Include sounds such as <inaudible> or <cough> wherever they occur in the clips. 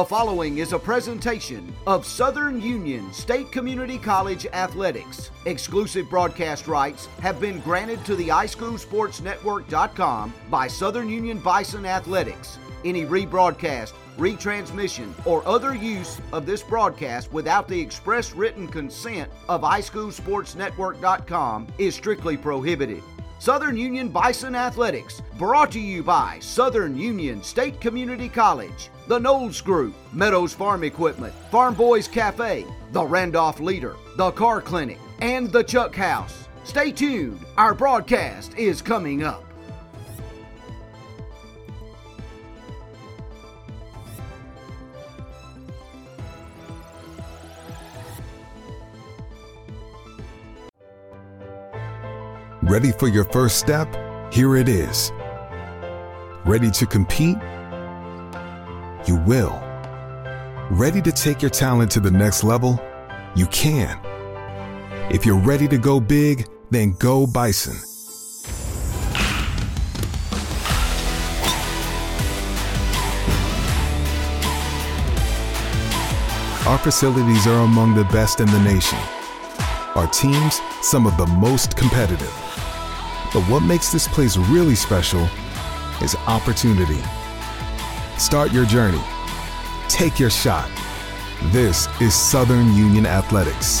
The following is a presentation of Southern Union State Community College Athletics. Exclusive broadcast rights have been granted to the iSchoolSportsNetwork.com by Southern Union Bison Athletics. Any rebroadcast, retransmission, or other use of this broadcast without the express written consent of iSchoolSportsNetwork.com is strictly prohibited. Southern Union Bison Athletics, brought to you by Southern Union State Community College, the Knowles Group, Meadows Farm Equipment, Farm Boys Cafe, the Randolph Leader, the Car Clinic, and the Chuck House. Stay tuned, our broadcast is coming up. Ready for your first step? Here it is. Ready to compete? You will. Ready to take your talent to the next level? You can. If you're ready to go big, then go Bison. Our facilities are among the best in the nation. Our teams, some of the most competitive. But what makes this place really special is opportunity. Start your journey. Take your shot. This is Southern Union Athletics.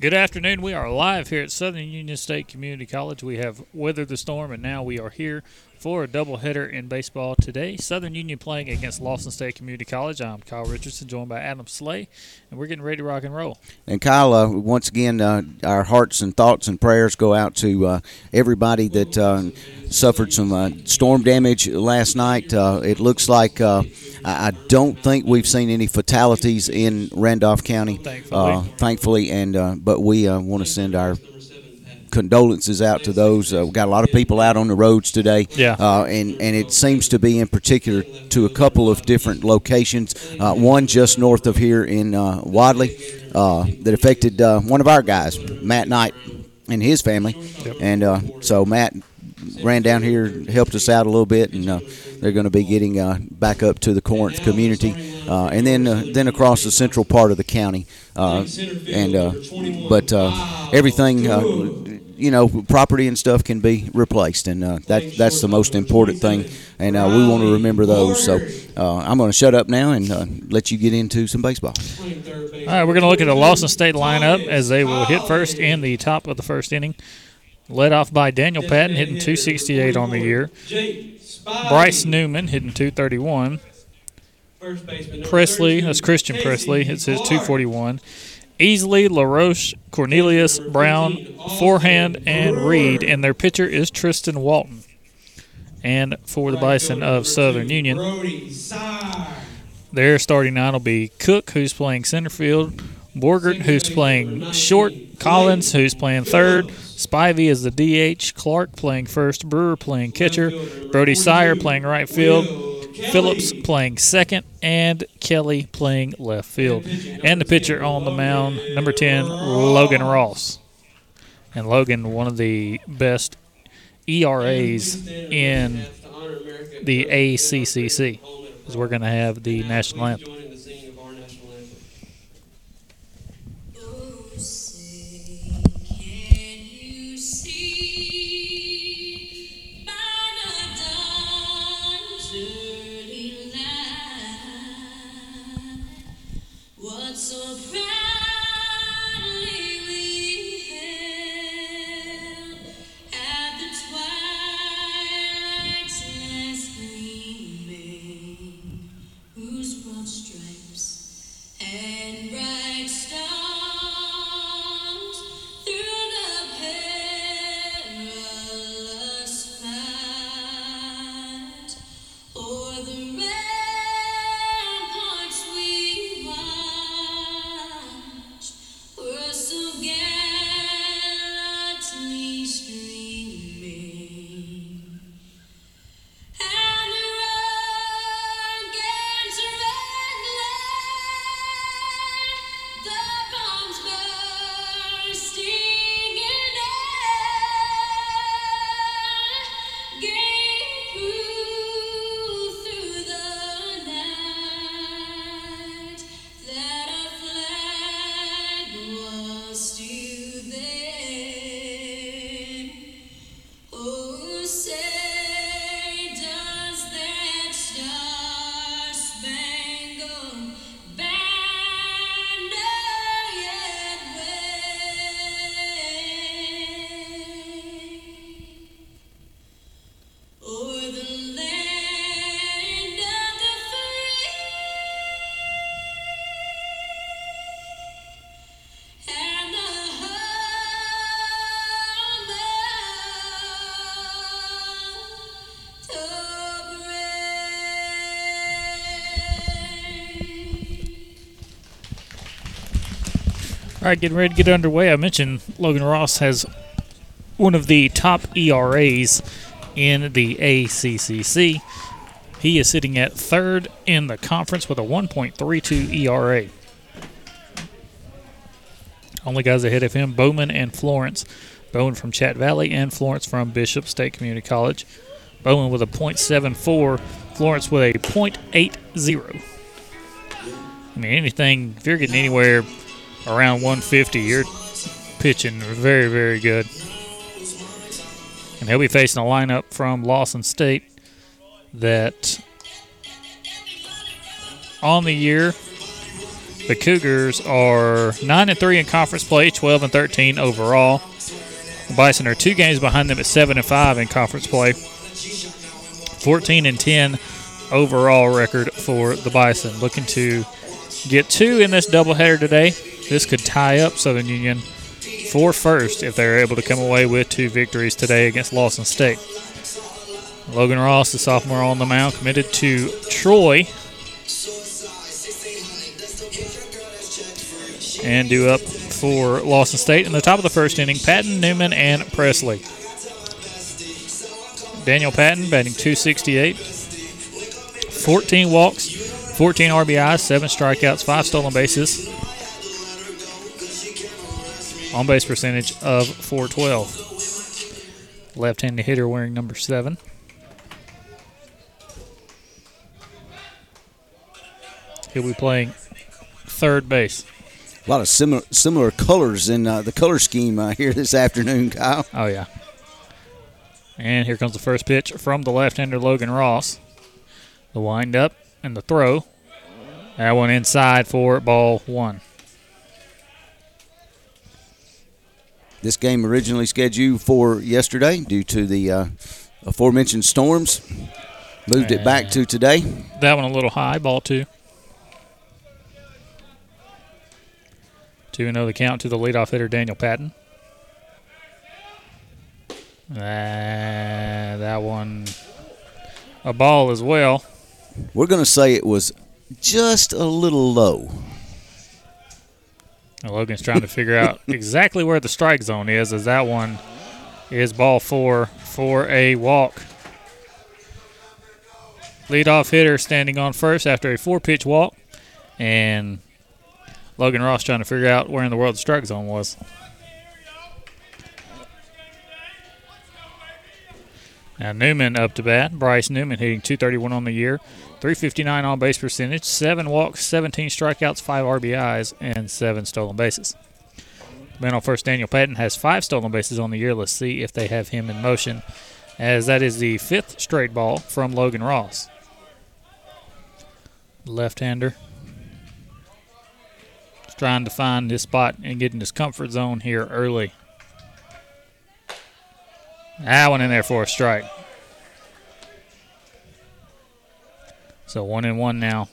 Good afternoon. We are live here at Southern Union State Community College. We have weathered the storm, and now we are here for a doubleheader in baseball today. Southern Union playing against Lawson State Community College. I'm Kyle Richardson, joined by Adam Slay, and we're getting ready to rock and roll. And Kyle, uh, once again, uh, our hearts and thoughts and prayers go out to uh, everybody that uh, suffered some uh, storm damage last night. Uh, it looks like I I don't think we've seen any fatalities in Randolph County, Thankfully. thankfully, and but we want to send our condolences out to those. Uh, we got a lot of people out on the roads today. Yeah. Uh, and and it seems to be in particular to a couple of different locations. Uh, one just north of here in uh, Wadley uh, that affected uh, one of our guys, Matt Knight, and his family. And uh, so Matt ran down here, helped us out a little bit, and uh, they're going to be getting uh, back up to the Corinth community, uh, and then uh, then across the central part of the county. Uh, and uh, but uh, everything, uh, you know, property and stuff can be replaced, and uh, that that's the most important thing. And uh, we want to remember those. So uh, I'm going to shut up now and uh, let you get into some baseball. All right, we're going to look at the Lawson State lineup as they will hit first in the top of the first inning. Led off by Daniel Patton, hitting 268 on the year. Bryce Newman hitting 231. Presley, that's Christian Presley, hits his 241. Easley, LaRoche, Cornelius, Brown, Forehand, and Reed, and their pitcher is Tristan Walton. And for the Bison of Southern Union, their starting nine will be Cook, who's playing center field, Borgert, who's playing short, Collins, who's playing third, Spivey is the DH, Clark playing first, Brewer playing catcher, Brody Sire playing right field, Phillips playing second, and Kelly playing left field. And the pitcher on the mound, number 10, Logan Ross. And Logan, one of the best ERAs in the ACCC, is we're going to have the national anthem. Right, getting ready to get underway. I mentioned Logan Ross has one of the top ERAs in the ACCC. He is sitting at third in the conference with a 1.32 ERA. Only guys ahead of him Bowman and Florence. Bowman from Chat Valley and Florence from Bishop State Community College. Bowman with a .74, Florence with a .80. I mean, anything, if you're getting anywhere around 150, you're pitching very, very good. And he'll be facing a lineup from Lawson State that on the year, the Cougars are 9 and 3 in conference play, 12 and 13 overall. The Bison are two games behind them at 7 and 5 in conference play. 14 and 10 overall record for the Bison. Looking to get two in this doubleheader today. This could tie up Southern Union for first if they're able to come away with two victories today against Lawson State. Logan Ross, the sophomore on the mound, committed to Troy. And due up for Lawson State in the top of the first inning, Patton, Newman, and Presley. Daniel Patton batting 268. 14 walks, 14 RBIs, 7 strikeouts, 5 stolen bases. On base percentage of 412. Left handed hitter wearing number 7. He'll be playing third base. A lot of similar similar colors in uh, the color scheme uh, here this afternoon, Kyle. Oh, yeah. And here comes the first pitch from the left hander, Logan Ross. The windup and the throw. That one inside for ball one. This game originally scheduled for yesterday due to the uh, aforementioned storms. Moved it back to today. That one a little high, ball two. 2 0 the count to the leadoff hitter, Daniel Patton. Uh, that one a ball as well. We're going to say it was just a little low. And Logan's trying to figure out <laughs> exactly where the strike zone is, as that one is ball four for a walk. Leadoff hitter standing on first after a four pitch walk. And Logan Ross trying to figure out where in the world the strike zone was. Now Newman up to bat. Bryce Newman hitting 231 on the year, 359 on base percentage, seven walks, 17 strikeouts, five RBIs, and seven stolen bases. Man on first, Daniel Patton has five stolen bases on the year. Let's see if they have him in motion, as that is the fifth straight ball from Logan Ross. Left-hander trying to find his spot and get in his comfort zone here early. That one in there for a strike. So one and one now.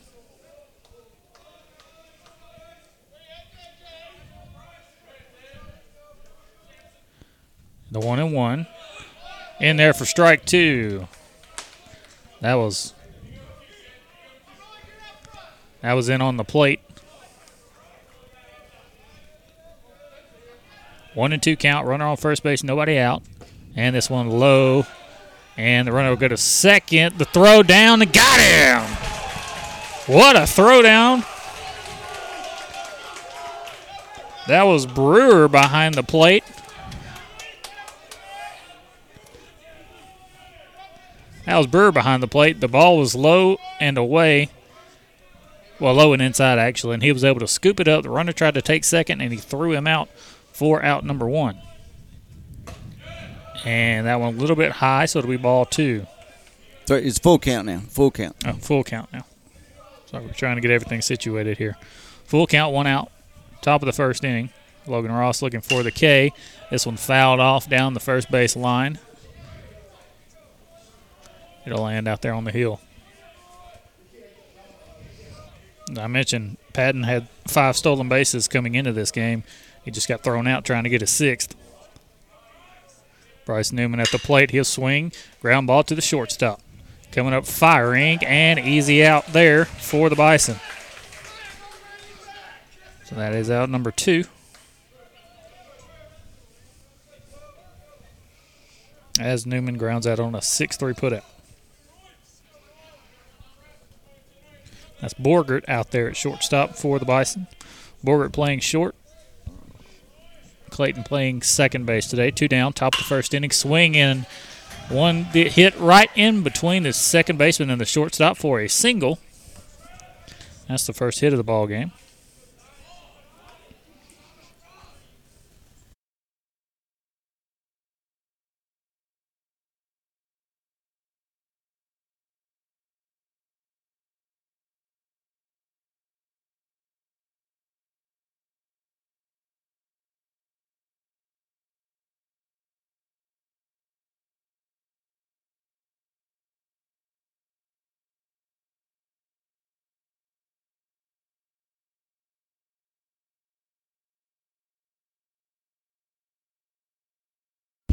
The one and one. In there for strike two. That was that was in on the plate. One and two count. Runner on first base, nobody out. And this one low. And the runner will go to second. The throw down and got him. What a throw down. That was Brewer behind the plate. That was Brewer behind the plate. The ball was low and away. Well, low and inside, actually. And he was able to scoop it up. The runner tried to take second, and he threw him out for out number one. And that one a little bit high, so it'll be ball two. So it's full count now. Full count. Oh, full count now. So we're trying to get everything situated here. Full count, one out. Top of the first inning. Logan Ross looking for the K. This one fouled off down the first base line. It'll land out there on the hill. I mentioned Patton had five stolen bases coming into this game. He just got thrown out trying to get a sixth. Bryce Newman at the plate. He'll swing. Ground ball to the shortstop. Coming up firing and easy out there for the Bison. So that is out number two. As Newman grounds out on a 6 3 putout. That's Borgert out there at shortstop for the Bison. Borgert playing short. Clayton playing second base today. Two down, top of the first inning. Swing in. One hit right in between the second baseman and the shortstop for a single. That's the first hit of the ball game.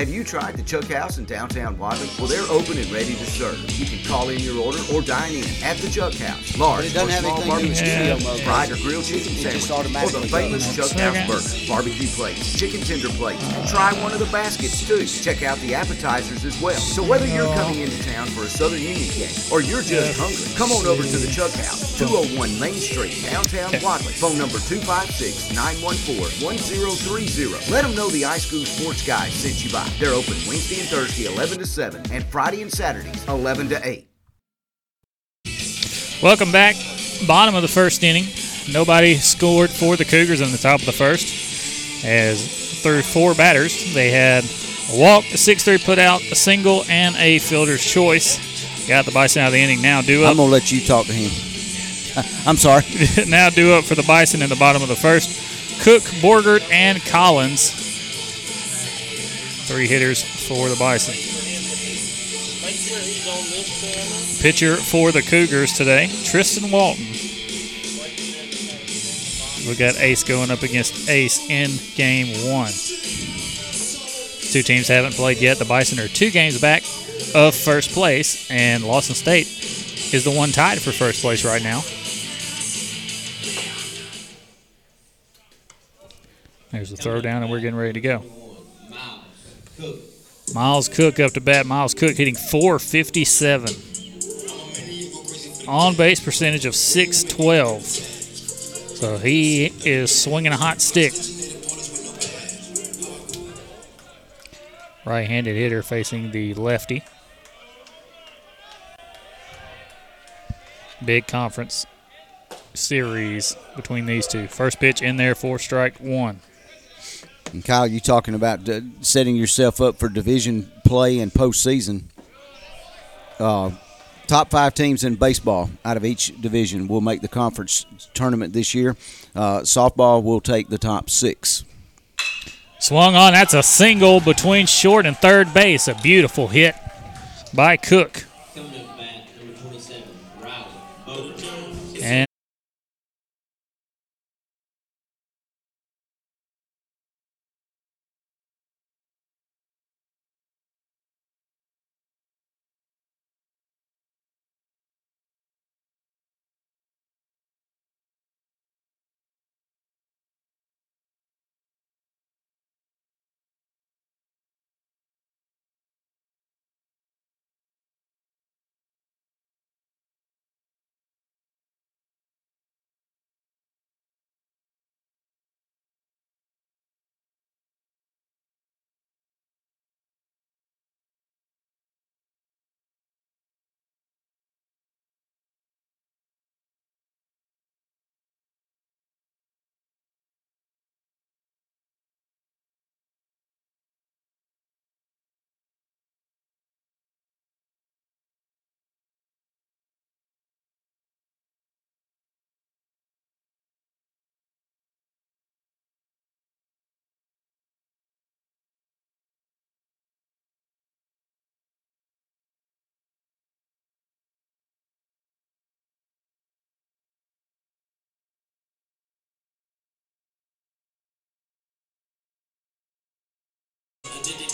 Have you tried the Chuck House in downtown Wadley? Well, they're open and ready to serve. You can call in your order or dine in at the Chuck House. Large it doesn't or have small anything to do with barbecue, studio mode. fried or grilled chicken sandwich, or the famous. Chuck House burger, barbecue plates, chicken tender plates. Try one of the baskets too. Check out the appetizers as well. So whether you're coming into town for a Southern Union game or you're just hungry, come on over to the Chuck House, 201 Main Street, downtown Wadley. Phone number 256-914-1030. Let them know the iSchool Sports Guy sent you by. They're open Wednesday and Thursday 11 to 7 and Friday and Saturdays 11 to 8. Welcome back. Bottom of the first inning. Nobody scored for the Cougars in the top of the first. As through four batters, they had a walk, a 6 3 put out, a single, and a fielder's choice. Got the Bison out of the inning. Now do I'm gonna let you talk to him. <laughs> I'm sorry. <laughs> now do up for the Bison in the bottom of the first. Cook, Borgert, and Collins. Three hitters for the Bison. Pitcher for the Cougars today, Tristan Walton. We got Ace going up against Ace in game one. Two teams haven't played yet. The Bison are two games back of first place, and Lawson State is the one tied for first place right now. There's the throw down, and we're getting ready to go. Miles Cook up to bat. Miles Cook hitting 457. On base percentage of 612. So he is swinging a hot stick. Right handed hitter facing the lefty. Big conference series between these two. First pitch in there for strike one. And Kyle, you talking about setting yourself up for division play and postseason. Uh, top five teams in baseball out of each division will make the conference tournament this year. Uh, softball will take the top six. Swung on. That's a single between short and third base. A beautiful hit by Cook.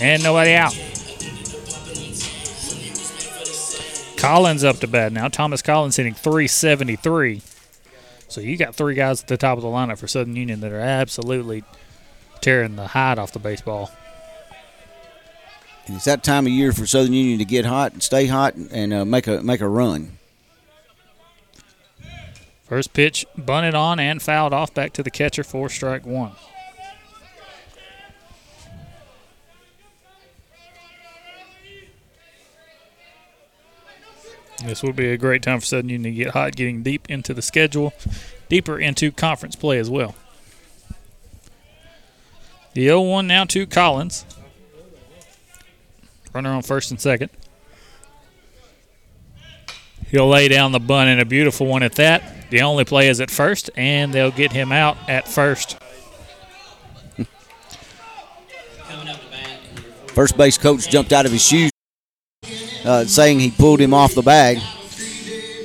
And nobody out. Collins up to bat now. Thomas Collins hitting 373. So you got three guys at the top of the lineup for Southern Union that are absolutely tearing the hide off the baseball. And it's that time of year for Southern Union to get hot and stay hot and uh, make a make a run. First pitch bunted on and fouled off back to the catcher for strike one. This would be a great time for Southern Union to get hot, getting deep into the schedule, deeper into conference play as well. The 0 1 now to Collins. Runner on first and second. He'll lay down the bunt and a beautiful one at that. The only play is at first, and they'll get him out at first. First base coach jumped out of his shoes, uh, saying he pulled him off the bag.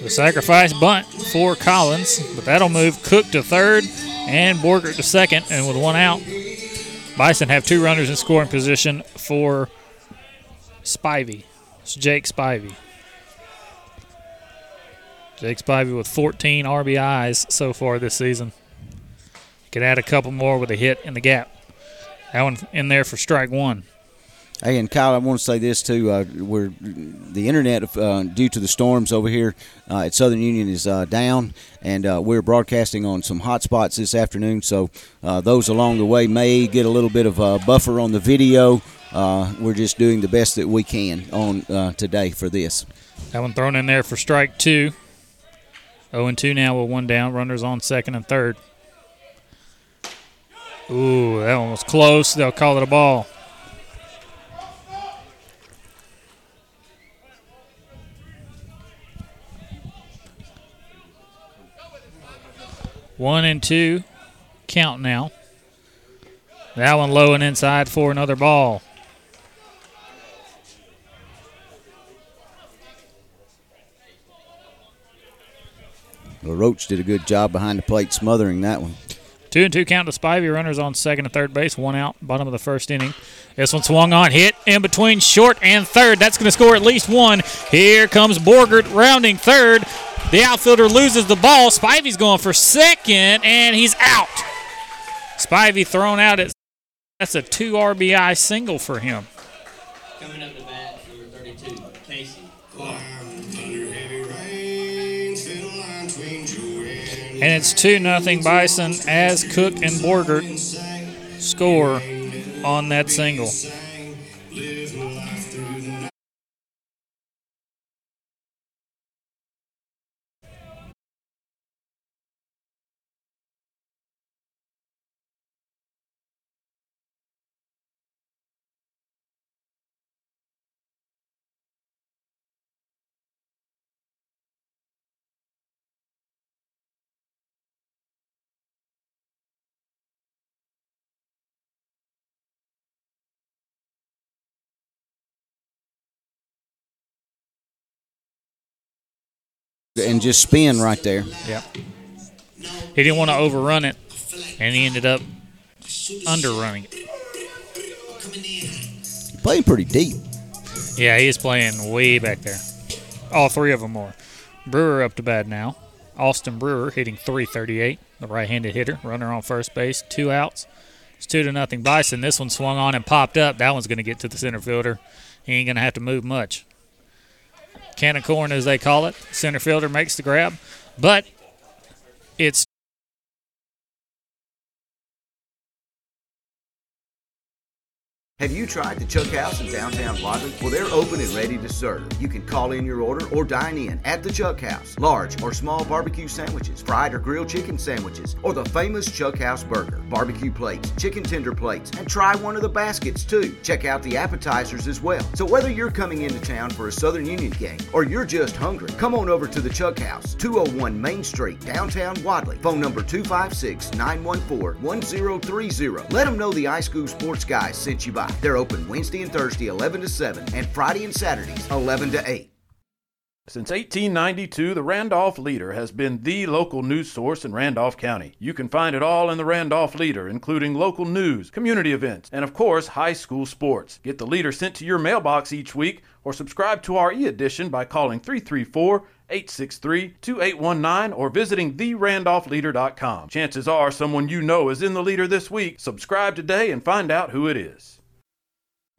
The sacrifice bunt for Collins, but that'll move Cook to third and Borgert to second, and with one out, Bison have two runners in scoring position for Spivey. It's Jake Spivey. Jake Spivey with 14 RBIs so far this season. Could add a couple more with a hit in the gap. That one in there for strike one. Hey, and Kyle, I want to say this too. Uh, we're the internet uh, due to the storms over here uh, at Southern Union is uh, down, and uh, we're broadcasting on some hot spots this afternoon. So uh, those along the way may get a little bit of a buffer on the video. we're just doing the best that we can on today for this. That one thrown in there for strike two. 0 and 2 now with one down. Runners on second and third. Ooh, that one was close. They'll call it a ball. One and two. Count now. That one low and inside for another ball. Well, Roach did a good job behind the plate smothering that one. Two and two count to Spivey. Runners on second and third base. One out, bottom of the first inning. This one swung on, hit in between short and third. That's going to score at least one. Here comes Borgert rounding third. The outfielder loses the ball. Spivey's going for second, and he's out. Spivey thrown out at. That's a two RBI single for him. Coming up to bat, number 32, Casey. And it's 2 nothing Bison as Cook and Borgert score on that single. And just spin right there. Yep. He didn't want to overrun it, and he ended up underrunning it. Playing pretty deep. Yeah, he is playing way back there. All three of them are. Brewer up to bat now. Austin Brewer hitting 338, the right-handed hitter. Runner on first base, two outs. It's two to nothing Bison. This one swung on and popped up. That one's going to get to the center fielder. He ain't going to have to move much. Cannon corn, as they call it. Center fielder makes the grab, but it's Have you tried the Chuck House in downtown Wadley? Well, they're open and ready to serve. You can call in your order or dine in at the Chuck House. Large or small barbecue sandwiches, fried or grilled chicken sandwiches, or the famous Chuck House burger, barbecue plates, chicken tender plates, and try one of the baskets too. Check out the appetizers as well. So whether you're coming into town for a Southern Union game or you're just hungry, come on over to the Chuck House, 201 Main Street, downtown Wadley. Phone number 256 914 1030. Let them know the iSchool Sports Guys sent you by. They're open Wednesday and Thursday 11 to 7 and Friday and Saturdays 11 to 8. Since 1892, the Randolph Leader has been the local news source in Randolph County. You can find it all in the Randolph Leader, including local news, community events, and of course, high school sports. Get the Leader sent to your mailbox each week or subscribe to our e edition by calling 334 863 2819 or visiting therandolphleader.com. Chances are someone you know is in the leader this week. Subscribe today and find out who it is.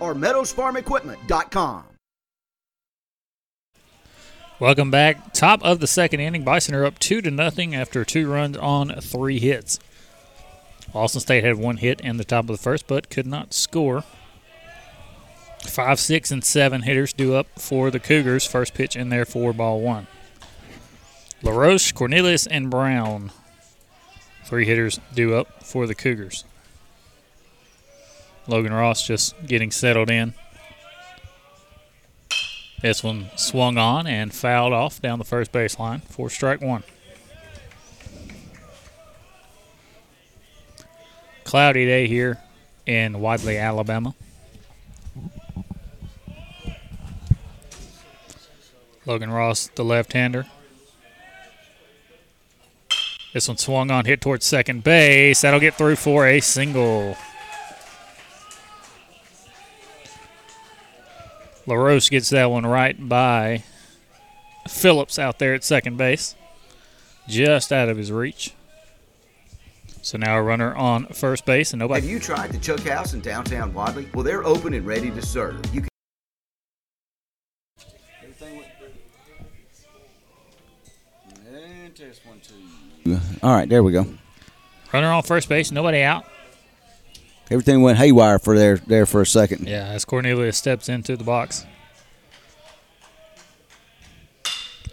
Or meadowsfarmequipment.com. Welcome back. Top of the second inning. Bison are up two to nothing after two runs on three hits. Lawson State had one hit in the top of the first, but could not score. Five, six, and seven hitters due up for the Cougars. First pitch in there for ball one. LaRoche, Cornelius, and Brown. Three hitters due up for the Cougars. Logan Ross just getting settled in. This one swung on and fouled off down the first baseline for strike one. Cloudy day here in Wadley, Alabama. Logan Ross, the left hander. This one swung on, hit towards second base. That'll get through for a single. LaRoche gets that one right by Phillips out there at second base, just out of his reach. So now a runner on first base and nobody. Have you tried the Chuck House in downtown Wadley? Well, they're open and ready to serve. You can All right, there we go. Runner on first base, nobody out. Everything went haywire for there there for a second. Yeah, as Cornelius steps into the box.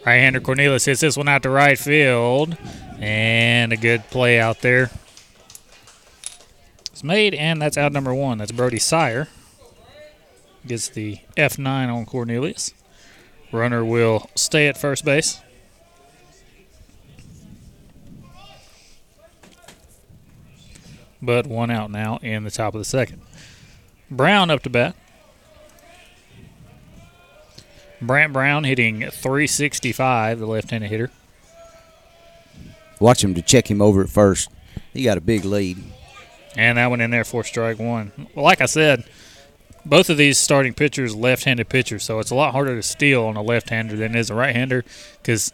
Right-hander Cornelius hits this one out to right field, and a good play out there. It's made, and that's out number one. That's Brody Sire. Gets the F9 on Cornelius. Runner will stay at first base. But one out now in the top of the second. Brown up to bat. Brant Brown hitting 365, the left-handed hitter. Watch him to check him over at first. He got a big lead. And that one in there for strike one. Well, like I said, both of these starting pitchers left-handed pitchers, so it's a lot harder to steal on a left-hander than it is a right-hander because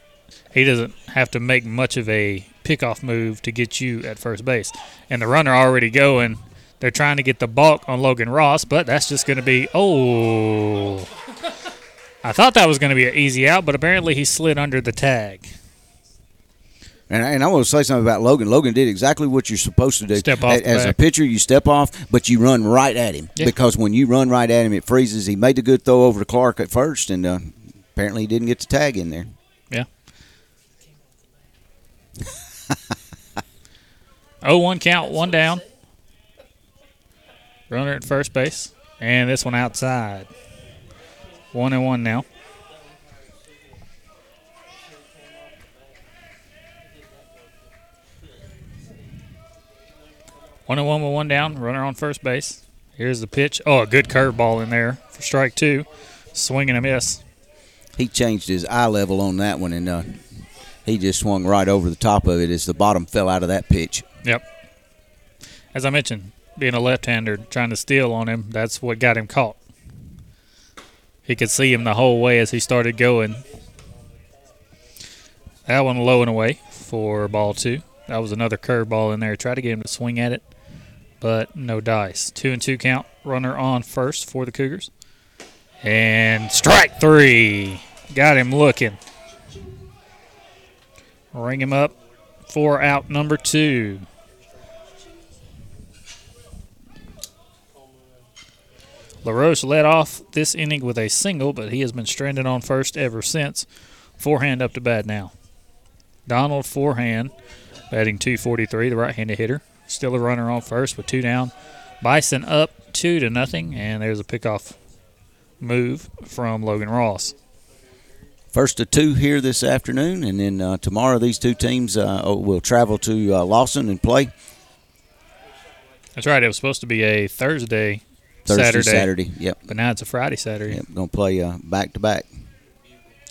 he doesn't have to make much of a pickoff move to get you at first base. And the runner already going. They're trying to get the balk on Logan Ross, but that's just going to be oh. I thought that was going to be an easy out, but apparently he slid under the tag. And, and I want to say something about Logan. Logan did exactly what you're supposed to do. Step off As a pitcher, you step off, but you run right at him. Yeah. Because when you run right at him, it freezes. He made the good throw over to Clark at first, and uh, apparently he didn't get the tag in there. Yeah. Oh, one count, one down. Runner at first base, and this one outside. One and one now. One and one with one down. Runner on first base. Here's the pitch. Oh, a good curveball in there for strike two. Swing and a miss. He changed his eye level on that one, and uh, he just swung right over the top of it as the bottom fell out of that pitch. Yep. As I mentioned, being a left-hander trying to steal on him, that's what got him caught. He could see him the whole way as he started going. That one low and away for ball two. That was another curveball in there. Tried to get him to swing at it, but no dice. Two and two count. Runner on first for the Cougars. And strike three. Got him looking. Ring him up for out number two. LaRoche led off this inning with a single, but he has been stranded on first ever since. Forehand up to bat now. Donald Forehand batting 243, the right-handed hitter. Still a runner on first with two down. Bison up two to nothing, and there's a pickoff move from Logan Ross. First of two here this afternoon, and then uh, tomorrow these two teams uh, oh, will travel to uh, Lawson and play. That's right. It was supposed to be a Thursday, Thursday, Saturday, Saturday. Yep. but now it's a Friday, Saturday. Yep. Going to play back to back.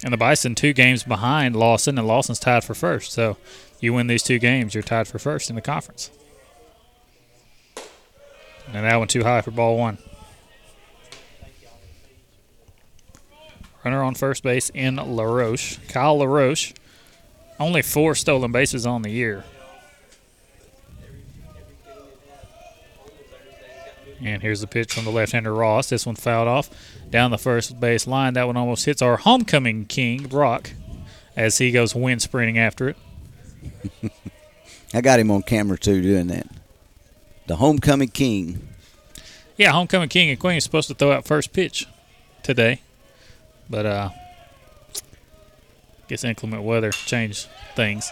And the Bison two games behind Lawson, and Lawson's tied for first. So you win these two games, you're tied for first in the conference. And that one too high for ball one. Runner on first base in LaRoche. Kyle LaRoche. Only four stolen bases on the year. And here's the pitch from the left-hander Ross. This one fouled off down the first base line. That one almost hits our homecoming king Brock as he goes wind sprinting after it. <laughs> I got him on camera too doing that. The homecoming king. Yeah, homecoming king and queen is supposed to throw out first pitch today, but uh, guess inclement weather changed things.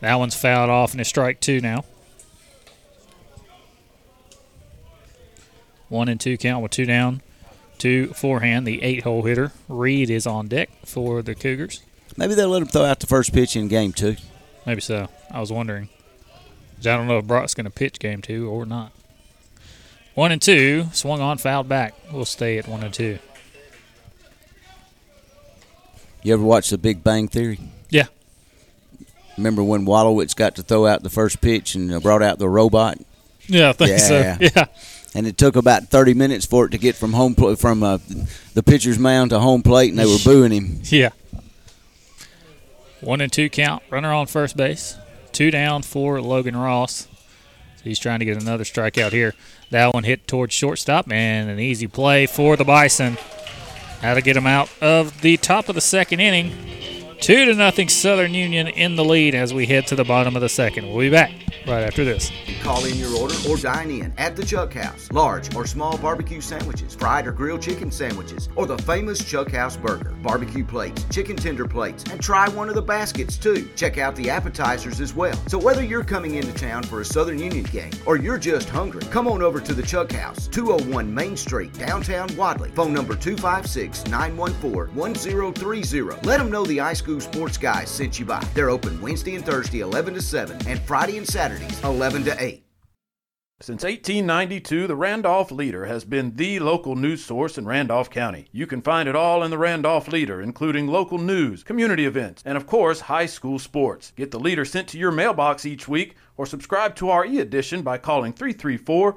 That one's fouled off and it's strike two now. One and two count with two down. Two forehand. The eight hole hitter Reed is on deck for the Cougars. Maybe they'll let him throw out the first pitch in game two. Maybe so. I was wondering. I don't know if Brock's going to pitch game two or not. One and two. Swung on, fouled back. We'll stay at one and two. You ever watch The Big Bang Theory? Yeah. Remember when Wolowitz got to throw out the first pitch and brought out the robot? Yeah, I think Yeah. so. Yeah. <laughs> And it took about 30 minutes for it to get from home pl- from uh, the pitcher's mound to home plate, and they were <laughs> booing him. Yeah. One and two count. Runner on first base. Two down for Logan Ross. So he's trying to get another strikeout here. That one hit towards shortstop and an easy play for the Bison. How to get him out of the top of the second inning. Two to nothing Southern Union in the lead as we head to the bottom of the second. We'll be back right after this. Call in your order or dine in at the Chuck House. Large or small barbecue sandwiches, fried or grilled chicken sandwiches, or the famous Chuck House burger. Barbecue plates, chicken tender plates, and try one of the baskets too. Check out the appetizers as well. So whether you're coming into town for a Southern Union game or you're just hungry, come on over to the Chuck House, 201 Main Street, downtown Wadley. Phone number 256 914 1030. Let them know the iSchool Sports Guys sent you by. They're open Wednesday and Thursday 11 to 7 and Friday and Saturdays 11 to 8. Since 1892, the Randolph Leader has been the local news source in Randolph County. You can find it all in the Randolph Leader, including local news, community events, and of course, high school sports. Get the Leader sent to your mailbox each week or subscribe to our e edition by calling 334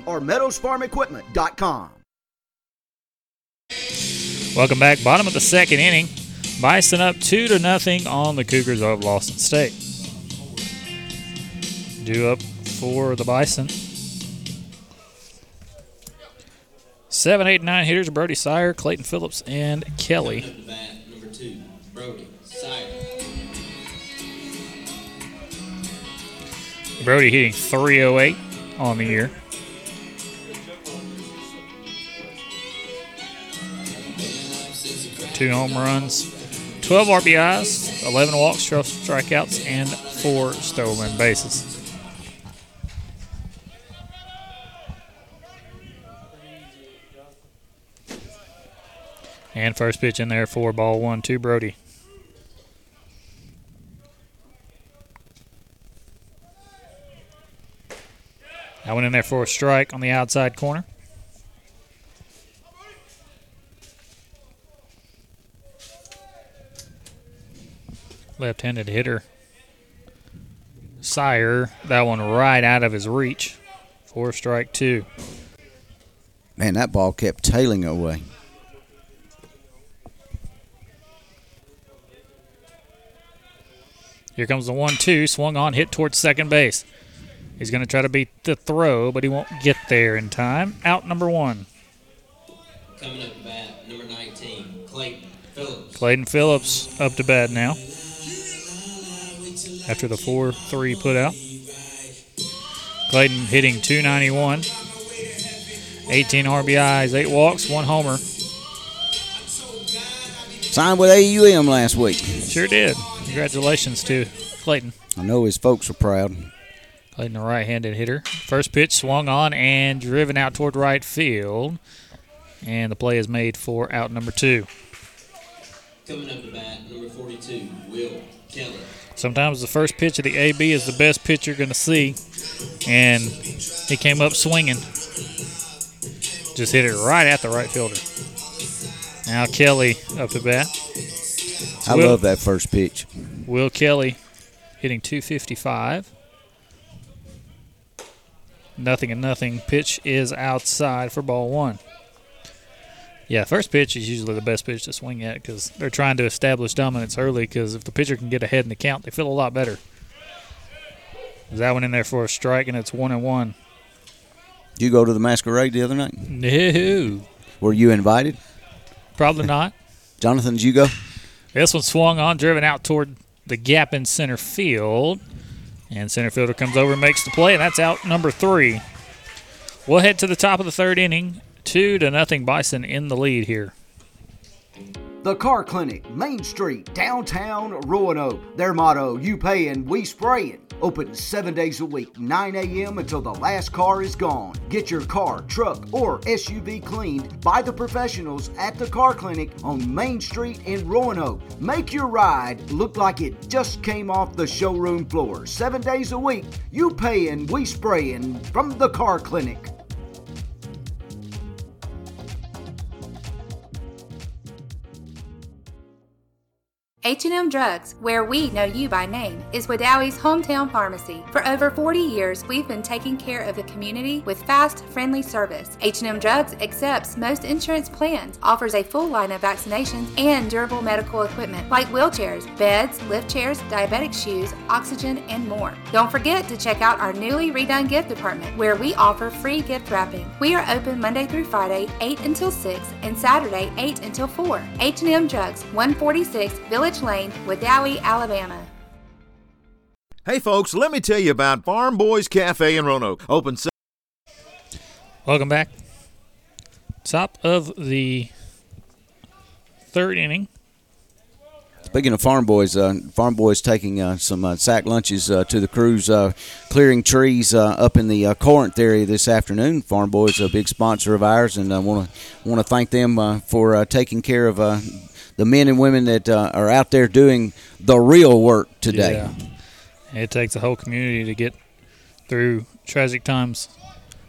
Wedowee or meadowsfarmequipment.com. Welcome back. Bottom of the second inning. Bison up two to nothing on the Cougars of Lawson State. Due up for the Bison. Seven, eight, nine hitters: Brody Sire, Clayton Phillips, and Kelly. Number two, Brody. Brody hitting 308 on the year. Two home runs, 12 RBIs, 11 walks, 12 strikeouts, and four stolen bases. And first pitch in there for ball one to Brody. I went in there for a strike on the outside corner. Left handed hitter Sire. That one right out of his reach. Four strike two. Man, that ball kept tailing away. Here comes the one two. Swung on, hit towards second base. He's going to try to beat the throw, but he won't get there in time. Out number one. Coming up to bat, number 19, Clayton Phillips. Clayton Phillips up to bat now. After the 4 3 put out. Clayton hitting 291. 18 RBIs, 8 walks, 1 homer. Signed with AUM last week. Sure did. Congratulations to Clayton. I know his folks are proud. Clayton, a right handed hitter. First pitch swung on and driven out toward right field. And the play is made for out number two. Coming up to bat, number 42, Will Keller. Sometimes the first pitch of the AB is the best pitch you're going to see. And he came up swinging. Just hit it right at the right fielder. Now Kelly up to bat. I Will- love that first pitch. Will Kelly hitting 255. Nothing and nothing. Pitch is outside for ball one. Yeah, first pitch is usually the best pitch to swing at because they're trying to establish dominance early. Because if the pitcher can get ahead in the count, they feel a lot better. Is that one in there for a strike and it's one and one? Did you go to the masquerade the other night? No, Were you invited? probably <laughs> not. Jonathan, did you go? This one swung on, driven out toward the gap in center field. And center fielder comes over and makes the play, and that's out number three. We'll head to the top of the third inning. Two to nothing Bison in the lead here. The Car Clinic, Main Street, downtown Roanoke. Their motto, you paying, we spraying. Open seven days a week, 9 a.m. until the last car is gone. Get your car, truck, or SUV cleaned by the professionals at the Car Clinic on Main Street in Roanoke. Make your ride look like it just came off the showroom floor. Seven days a week, you paying, we spraying from the Car Clinic. H&M Drugs, where we know you by name, is Wedowee's hometown pharmacy. For over 40 years, we've been taking care of the community with fast, friendly service. H&M Drugs accepts most insurance plans, offers a full line of vaccinations and durable medical equipment like wheelchairs, beds, lift chairs, diabetic shoes, oxygen, and more. Don't forget to check out our newly redone gift department, where we offer free gift wrapping. We are open Monday through Friday, 8 until 6, and Saturday, 8 until 4. H&M Drugs, 146 Village Lane, Wedowee, Alabama. Hey folks, let me tell you about Farm Boys Cafe in Roanoke. Open se- Welcome back. Top of the third inning. Speaking of farm boys, uh, farm boys taking uh, some uh, sack lunches uh, to the crews, uh, clearing trees uh, up in the uh, Corinth area this afternoon. Farm boys a big sponsor of ours, and I want to want to thank them uh, for uh, taking care of uh, the men and women that uh, are out there doing the real work today. Yeah. It takes a whole community to get through tragic times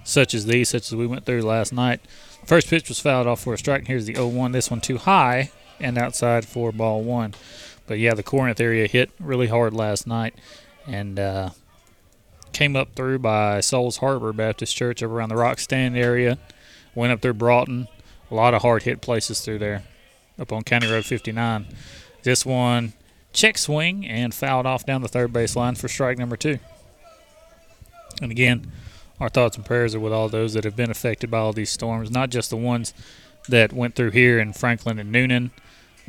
such as these, such as we went through last night. First pitch was fouled off for a strike. Here's the 0 1. This one too high and outside for ball one. But yeah, the Corinth area hit really hard last night and uh, came up through by Souls Harbor Baptist Church over around the Rock Stand area. Went up through Broughton. A lot of hard hit places through there up on County Road 59. This one check swing and fouled off down the third base line for strike number two. And again, our thoughts and prayers are with all those that have been affected by all these storms, not just the ones that went through here in Franklin and Newnan,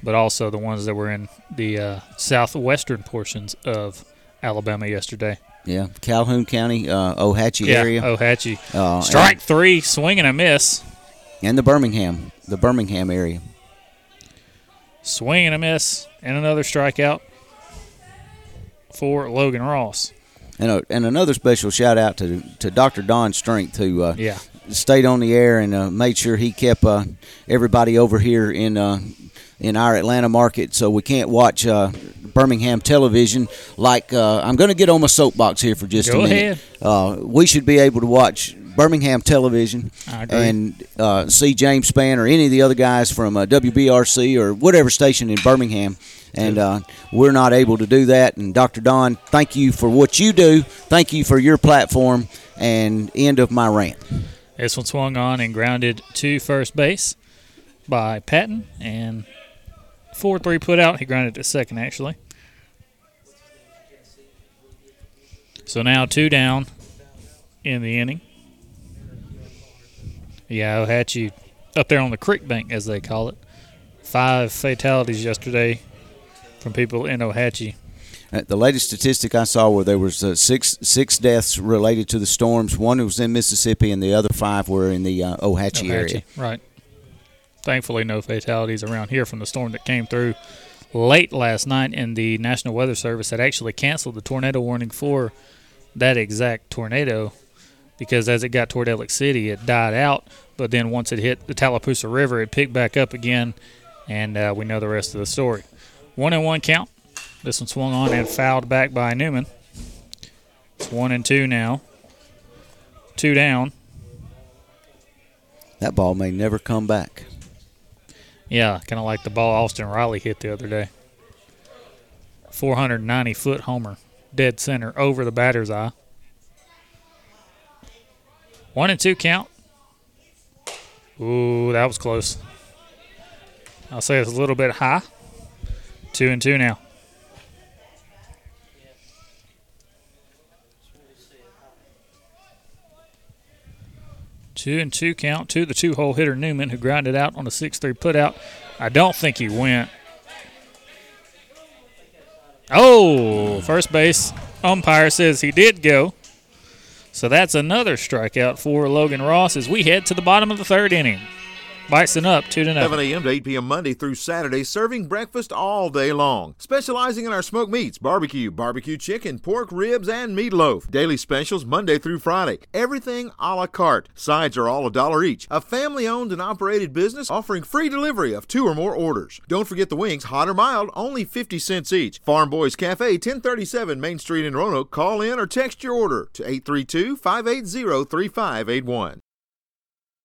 but also the ones that were in the uh, southwestern portions of Alabama yesterday. Yeah, Calhoun County, uh, Ohatchee yeah, area, Ohatchee. Uh, Strike three, swing and a miss. and the Birmingham, the Birmingham area. Swing and a miss, and another strikeout for Logan Ross. And, a, and another special shout out to to Dr. Don Strength who uh, Yeah. stayed on the air and uh, made sure he kept uh, everybody over here in uh, in our Atlanta market, so we can't watch uh, Birmingham television. Like uh, I'm going to get on my soapbox here for just Go a minute. Uh, we should be able to watch Birmingham Television and uh, see James Spann or any of the other guys from uh, WBRC or whatever station in Birmingham. And uh, we're not able to do that. And Dr. Don, thank you for what you do. Thank you for your platform. And end of my rant. This one swung on and grounded to first base by Patton, and 4 3 put out. He grounded to second, actually. So now two down in the inning. Yeah, Ohatchee up there on the creek bank, as they call it. Five fatalities yesterday from people in Ohatchee. Uh, the latest statistic I saw where there was uh, six six deaths related to the storms. One was in Mississippi, and the other five were in the uh, Ohatchee, area. Right. Thankfully, no fatalities around here from the storm that came through late last night. And the National Weather Service had actually canceled the tornado warning for that exact tornado because as it got toward Alex City, it died out. But then once it hit the Tallapoosa River, it picked back up again, and uh, we know the rest of the story. One and one count. This one swung on and fouled back by Newman. It's one and two now. Two down. That ball may never come back. Yeah, kind of like the ball Austin Riley hit the other day. 490 foot homer, dead center over the batter's eye. One and two count. Ooh, that was close. I'll say it's a little bit high. Two and two now. Two and two count to the two hole hitter Newman, who grounded out on a 6 3 putout. I don't think he went. Oh, first base umpire says he did go. So that's another strikeout for Logan Ross as we head to the bottom of the third inning. Bison up two to 7 a.m. to 8 p.m. Monday through Saturday, serving breakfast all day long. Specializing in our smoked meats, barbecue, barbecue chicken, pork ribs, and meatloaf. Daily specials Monday through Friday. Everything a la carte. Sides are all a dollar each. A family owned and operated business offering free delivery of two or more orders. Don't forget the wings, hot or mild, only 50 cents each. Farm Boys Cafe, 1037 Main Street in Roanoke. Call in or text your order to 832 580 3581.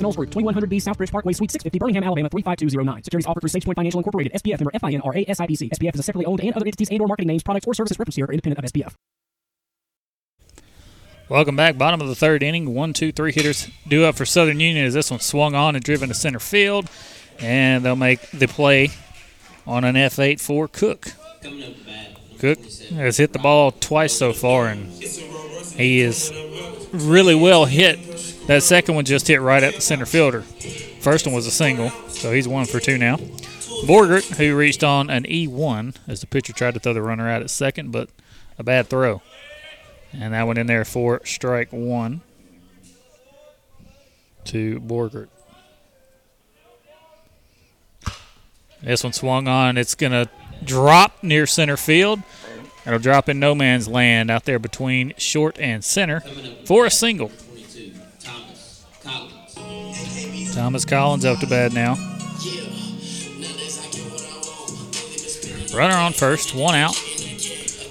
Knowles Group, 2100B Southbridge Parkway, Suite 650, Birmingham, Alabama 35209. Securities offered through SafePoint Financial Incorporated, SPF member FINRA SIPC. SPF is a separately owned and other entities and or marketing names, products, or services referenced here are independent of SPF. Welcome back. Bottom of the third inning. One, two, three hitters due up for Southern Union as this one swung on and driven to center field. And they'll make the play on an F8 for Cook. Cook has hit the ball twice so far, and he is really well hit. That second one just hit right at the center fielder. First one was a single, so he's one for two now. Borgert, who reached on an E1 as the pitcher tried to throw the runner out at second, but a bad throw. And that went in there for strike one to Borgert. This one swung on. It's going to drop near center field. It'll drop in no man's land out there between short and center for a single. Thomas Collins up to bat now. Runner on first, one out.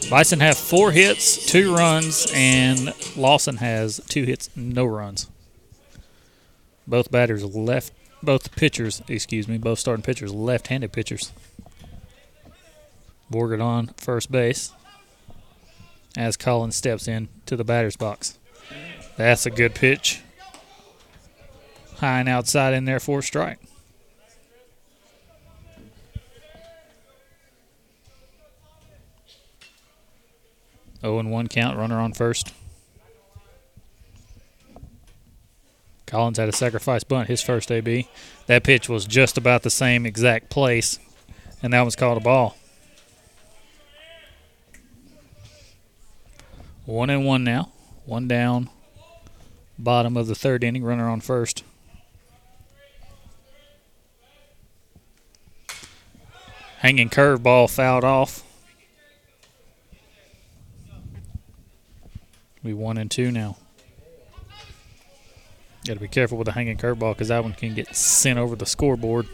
Bison have four hits, two runs, and Lawson has two hits, no runs. Both batters left, both pitchers, excuse me, both starting pitchers, left-handed pitchers. Borgert on first base as Collins steps in to the batter's box. That's a good pitch. High and outside in there for strike. Oh and one count, runner on first. Collins had a sacrifice bunt, his first AB. That pitch was just about the same exact place, and that was called a ball. One and one now. One down. Bottom of the third inning. Runner on first. Hanging curveball fouled off. We one and two now. Got to be careful with the hanging curveball because that one can get sent over the scoreboard.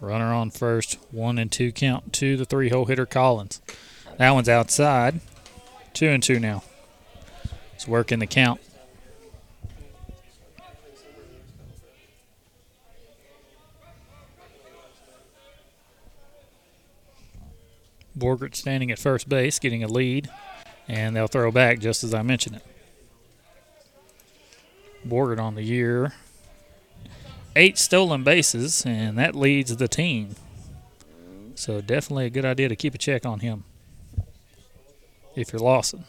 Runner on first, one and two count to the three hole hitter Collins. That one's outside. Two and two now. It's working the count. Borgert standing at first base, getting a lead, and they'll throw back just as I mentioned it. Borgert on the year, eight stolen bases, and that leads the team. So definitely a good idea to keep a check on him if you're Lawson.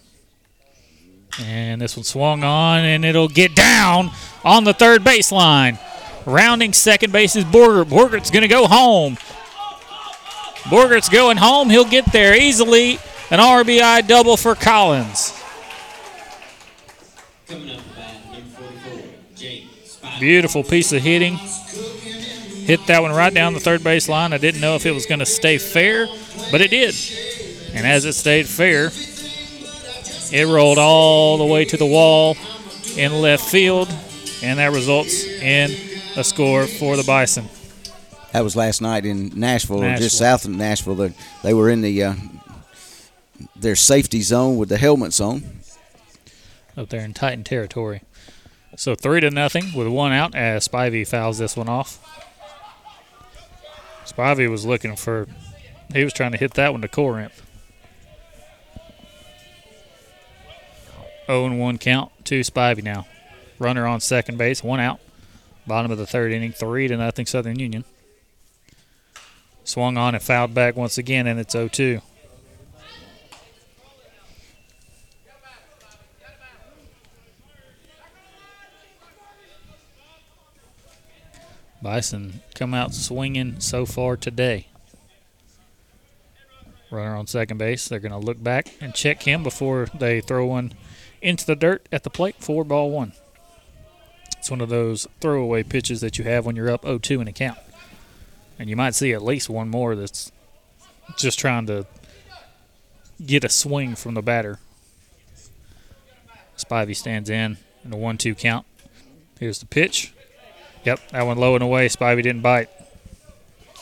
And this one swung on, and it'll get down on the third baseline. Rounding second base is Borgert. Borgert's going to go home. Borgert's going home. He'll get there easily. An RBI double for Collins. Beautiful piece of hitting. Hit that one right down the third base line. I didn't know if it was going to stay fair, but it did. And as it stayed fair, it rolled all the way to the wall in left field, and that results in a score for the Bison. That was last night in Nashville, Nashville. just south of Nashville. They, they were in the uh, their safety zone with the helmets on. up there in Titan territory. So three to nothing with one out as Spivey fouls this one off. Spivey was looking for, he was trying to hit that one to Corinth. 0 and 1 count to Spivey now. Runner on second base, one out. Bottom of the third inning, three to nothing Southern Union. Swung on and fouled back once again, and it's 0 2. Bison come out swinging so far today. Runner on second base. They're going to look back and check him before they throw one into the dirt at the plate. Four ball one. It's one of those throwaway pitches that you have when you're up 0 2 in a count. And you might see at least one more that's just trying to get a swing from the batter. Spivey stands in in a 1 2 count. Here's the pitch. Yep, that one low and away. Spivey didn't bite.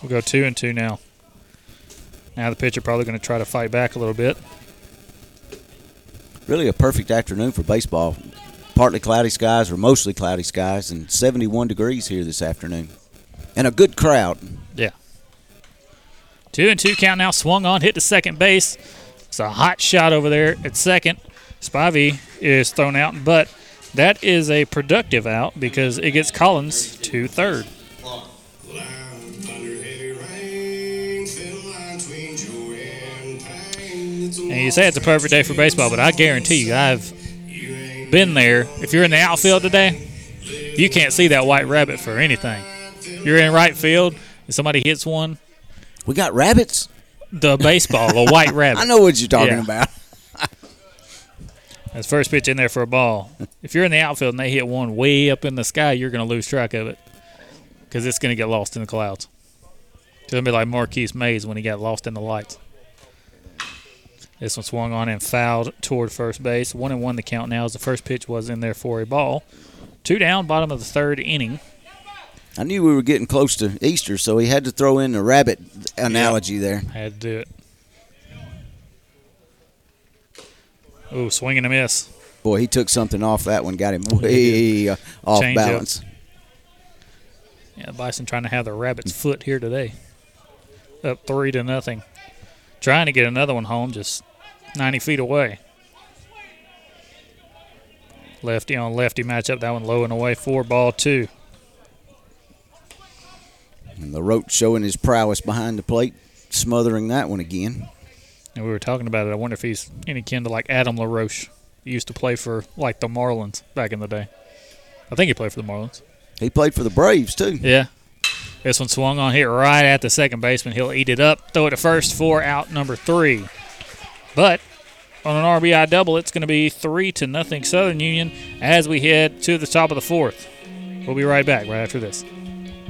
We'll go two and two now. Now the pitcher probably going to try to fight back a little bit. Really a perfect afternoon for baseball. Partly cloudy skies or mostly cloudy skies, and 71 degrees here this afternoon. And a good crowd. Yeah. Two and two count now. Swung on, hit to second base. It's a hot shot over there at second. Spivey is thrown out, but that is a productive out because it gets Collins to third. And you say it's a perfect day for baseball, but I guarantee you, I've been there. If you're in the outfield today, you can't see that white rabbit for anything. You're in right field, and somebody hits one. We got rabbits? The baseball, a white <laughs> rabbit. I know what you're talking Yeah. about. That's first pitch in there for a ball. If you're in the outfield and they hit one way up in the sky, you're going to lose track of it because it's going to get lost in the clouds. It's going to be like Marquise Mays when he got lost in the lights. This one swung on and fouled toward first base. One and one the count now as the first pitch was in there for a ball. Two down, bottom of the third inning. I knew we were getting close to Easter, so he had to throw in the rabbit analogy there. Had to do it. Oh, swing and a miss. Boy, he took something off that one, got him way uh, off Change up. balance. Yeah, Bison trying to have the rabbit's foot here today. Up three to nothing. Trying to get another one home, just 90 feet away. Lefty on lefty matchup. That one low and away. Four ball two. And LaRoche showing his prowess behind the plate. smothering that one again. And we were talking about it. I wonder if he's any kin to like Adam LaRoche. He used to play for like the Marlins back in the day. I think he played for the Marlins. He played for the Braves too. Yeah. This one swung on, hit right at the second baseman. He'll eat it up, throw it to first, four out, number three. But on an RBI double, it's going to be three to nothing Southern Union as we head to the top of the fourth. We'll be right back right after this.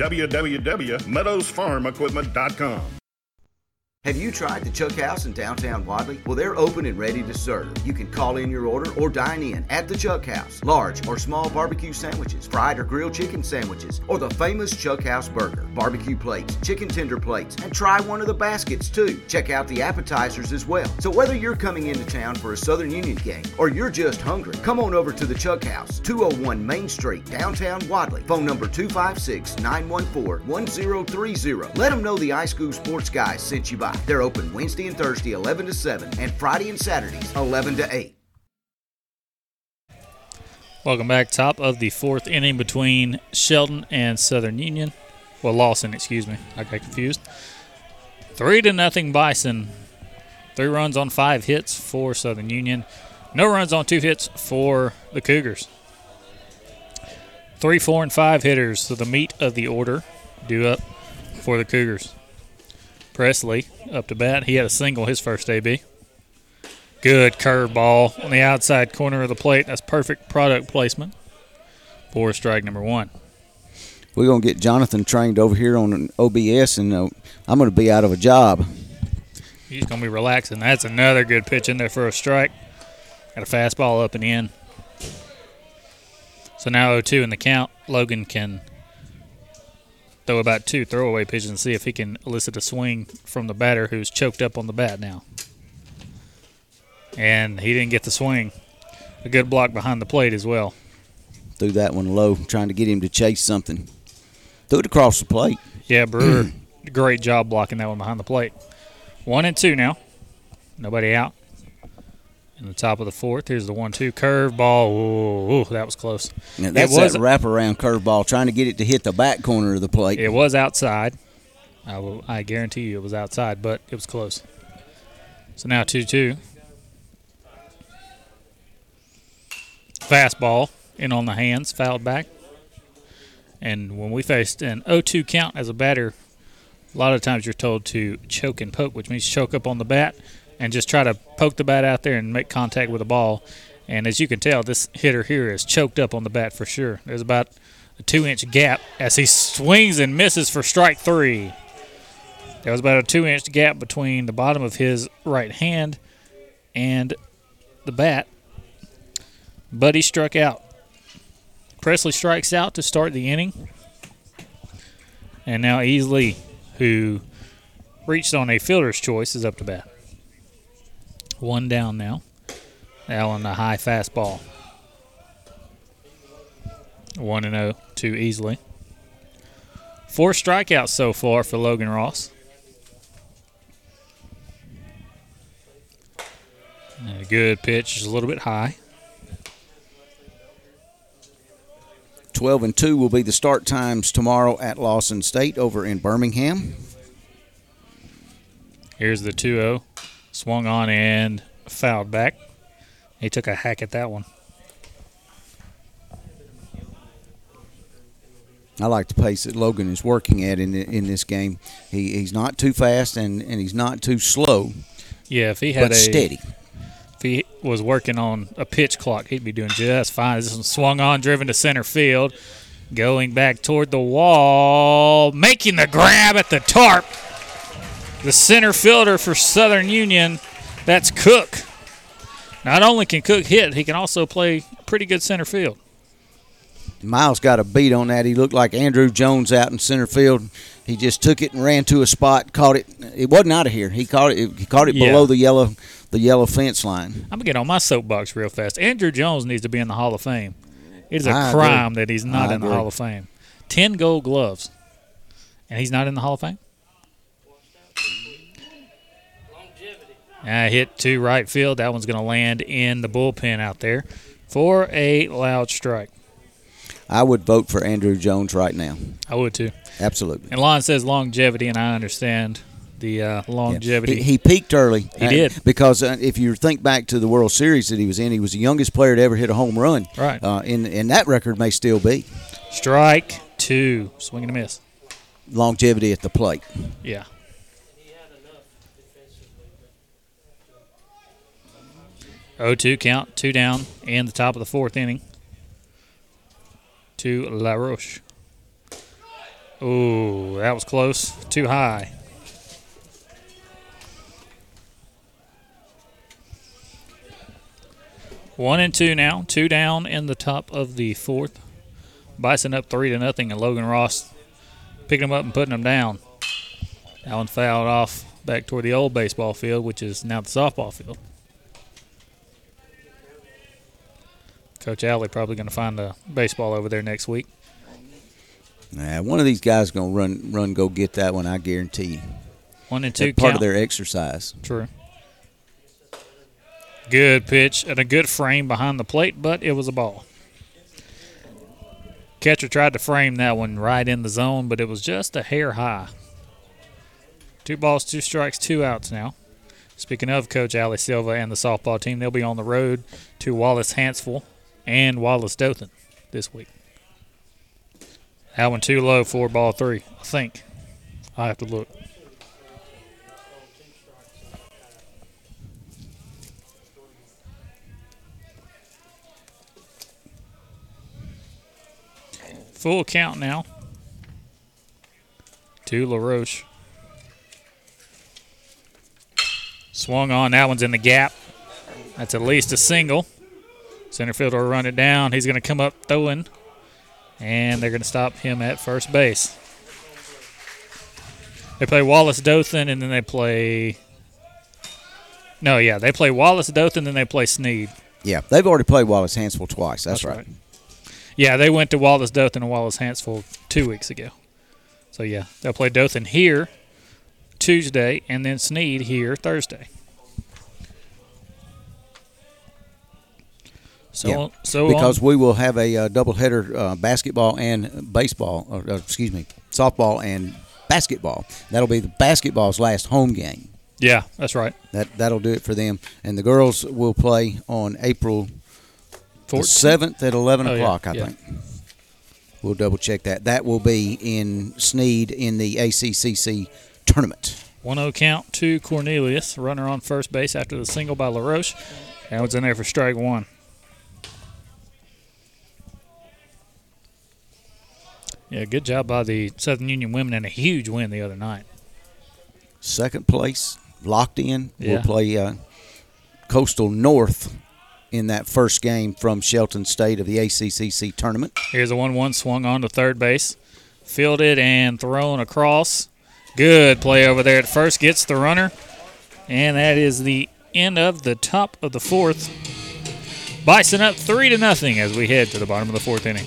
www.meadowsfarmequipment.com. Have you tried the Chuck House in downtown Wadley? Well, they're open and ready to serve. You can call in your order or dine in at the Chuck House. Large or small barbecue sandwiches, fried or grilled chicken sandwiches, or the famous Chuck House burger, barbecue plates, chicken tender plates, and try one of the baskets too. Check out the appetizers as well. So whether you're coming into town for a Southern Union game or you're just hungry, come on over to the Chuck House, 201 Main Street, downtown Wadley. Phone number 256 914 1030. Let them know the iSchool Sports Guys sent you by. They're open Wednesday and Thursday 11 to 7 and Friday and Saturdays 11 to 8. Welcome back. Top of the fourth inning between Shelton and Southern Union. Well, Lawson, excuse me. I got confused. Three to nothing Bison. Three runs on five hits for Southern Union. No runs on two hits for the Cougars. Three, four, and five hitters. So the meat of the order due up for the Cougars. Presley up to bat. He had a single his first AB. Good curveball on the outside corner of the plate. That's perfect product placement for strike number one. We're going to get Jonathan trained over here on an OBS, and uh, I'm going to be out of a job. He's going to be relaxing. That's another good pitch in there for a strike. Got a fastball up and in. So now 0 2 in the count. Logan can throw about two throwaway pitches and see if he can elicit a swing from the batter who's choked up on the bat now. And he didn't get the swing. A good block behind the plate as well. Threw that one low, trying to get him to chase something. Threw it across the plate. Yeah, Brewer, <clears throat> great job blocking that one behind the plate. One and two now. Nobody out. In the top of the fourth, here's the one-two curve ball. Ooh, ooh, that was close. Now, that's it was, that wraparound curveball, trying to get it to hit the back corner of the plate. It was outside. I will. I guarantee you, it was outside, but it was close. So now two-two. Fastball in on the hands, fouled back. And when we faced an 0-2 count as a batter, a lot of times you're told to choke and poke, which means choke up on the bat and just try to poke the bat out there and make contact with the ball. And as you can tell, this hitter here is choked up on the bat for sure. There's about a two inch gap as he swings and misses for strike three. There was about a two inch gap between the bottom of his right hand and the bat. But he struck out. Presley strikes out to start the inning. And now Easley, who reached on a fielder's choice, is up to bat. One down now. Allen, a high fastball. 1 and 0 to Easley. Four strikeouts so far for Logan Ross. And a good pitch, just a little bit high. 12 and 2 will be the start times tomorrow at Lawson State over in Birmingham. Here's the 2 0. Swung on and fouled back. He took a hack at that one. I like the pace that Logan is working at in in this game. He he's not too fast and, and he's not too slow. Yeah, if he had but a steady. If he was working on a pitch clock, he'd be doing just fine. This one swung on, driven to center field, going back toward the wall, making the grab at the tarp. The center fielder for Southern Union, that's Cook. Not only can Cook hit, he can also play pretty good center field. Miles got a beat on that. He looked like Andruw Jones out in center field. He just took it and ran to a spot, caught it. It wasn't out of here. He caught it. He caught it Yeah. below the yellow the yellow fence line. I'm gonna get on my soapbox real fast. Andruw Jones needs to be in the Hall of Fame. It is a I agree. crime that he's not I in the agree. Hall of Fame. Ten Gold Gloves, and he's not in the Hall of Fame. I hit two right field. That one's gonna land in the bullpen out there for a loud strike. I would vote for Andruw Jones right now. I would too. Absolutely. And Lon says longevity, and I understand the uh, longevity. He, he peaked early. He did. because uh, if you think back to the World Series that he was in, he was the youngest player to ever hit a home run. Right. Uh, and and that record may still be Strike two, swing and a miss. longevity at the plate. Yeah. Oh two count, two down, and the top of the fourth inning. To LaRoche. Ooh, that was close. Too high. One and two now. Two down in the top of the fourth. Bison up three to nothing, and Logan Ross picking them up and putting them down. One fouled off back toward the old baseball field, which is now the softball field. Coach Alley probably going to find a baseball over there next week. Nah, one of these guys gonna run run go get that one. I guarantee you. One and two part count. of their exercise. True. Good pitch and a good frame behind the plate, but it was a ball. Catcher tried to frame that one right in the zone, but it was just a hair high. Two balls, two strikes, two outs now. Speaking of Coach Ali Silva and the softball team, they'll be on the road to Wallace Hanceville and Wallace Dothan this week. That one too low for ball three, I think. I have to look. Full count now. To LaRoche. Swung on. That one's in the gap. That's at least a single. Center fielder will run it down. He's going to come up throwing. And they're going to stop him at first base. They play Wallace Dothan and then they play. No, yeah. They play Wallace Dothan, then they play Snead. Yeah, they've already played Wallace Hanceville twice. That's, That's right. Yeah, they went to Wallace Dothan and Wallace Hanceville two weeks ago. So yeah, they'll play Dothan here Tuesday and then Snead here Thursday. So Yeah, so because on- we will have a uh, doubleheader uh, basketball and baseball, or, uh, excuse me, softball and basketball. That'll be the basketball's last home game. yeah, that's right. That that'll do it for them. And the girls will play on April seventh at eleven Oh, yeah, o'clock. I yeah. think. We'll double check that. That will be in Snead in the ACCC tournament. 1 0 count to Cornelius, runner on first base after the single by LaRoche. That was in there for strike one. Yeah, good job by the Southern Union women and a huge win the other night. Second place, locked in. Yeah. We'll play uh, Coastal North in that first game from Shelton State of the ACCC tournament. Here's a 1 1 swung on to third base. Fielded and thrown across. Good play over there at first. Gets the runner. And that is the end of the top of the fourth. Bison up 3 to nothing as we head to the bottom of the fourth inning.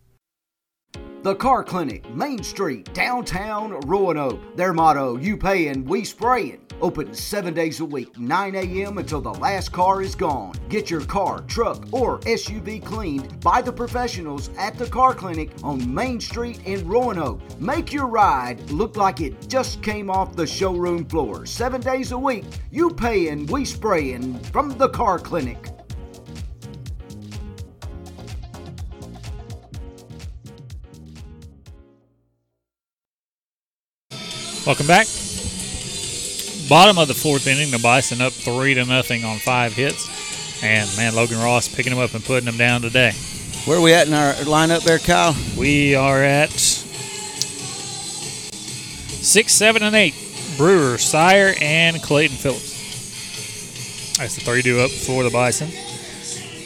The Car Clinic, Main Street, downtown Roanoke. Their motto, you pay and we spraying. Open seven days a week, 9 a.m. until the last car is gone. Get your car, truck, or SUV cleaned by the professionals at the Car Clinic on Main Street in Roanoke. Make your ride look like it just came off the showroom floor. Seven days a week, you pay and we spraying from the Car Clinic. Welcome back. Bottom of the fourth inning, the Bison up three to nothing on five hits, and man, Logan Ross picking them up and putting them down today. Where are we at in our lineup there, Kyle? We are at six, seven, and eight. Brewer, Sire, and Clayton Phillips. That's the three due up for the Bison.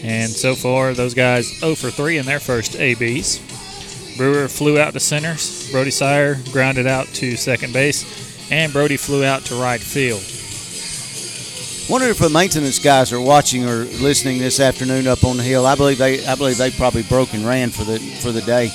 And so far, those guys 0 for 3 in their first ABs. Brewer flew out to centers. Brody Sire grounded out to second base. And Brody flew out to right field. Wonder if the maintenance guys are watching or listening this afternoon up on the hill. I believe they, I believe they probably broke and ran for the for the day.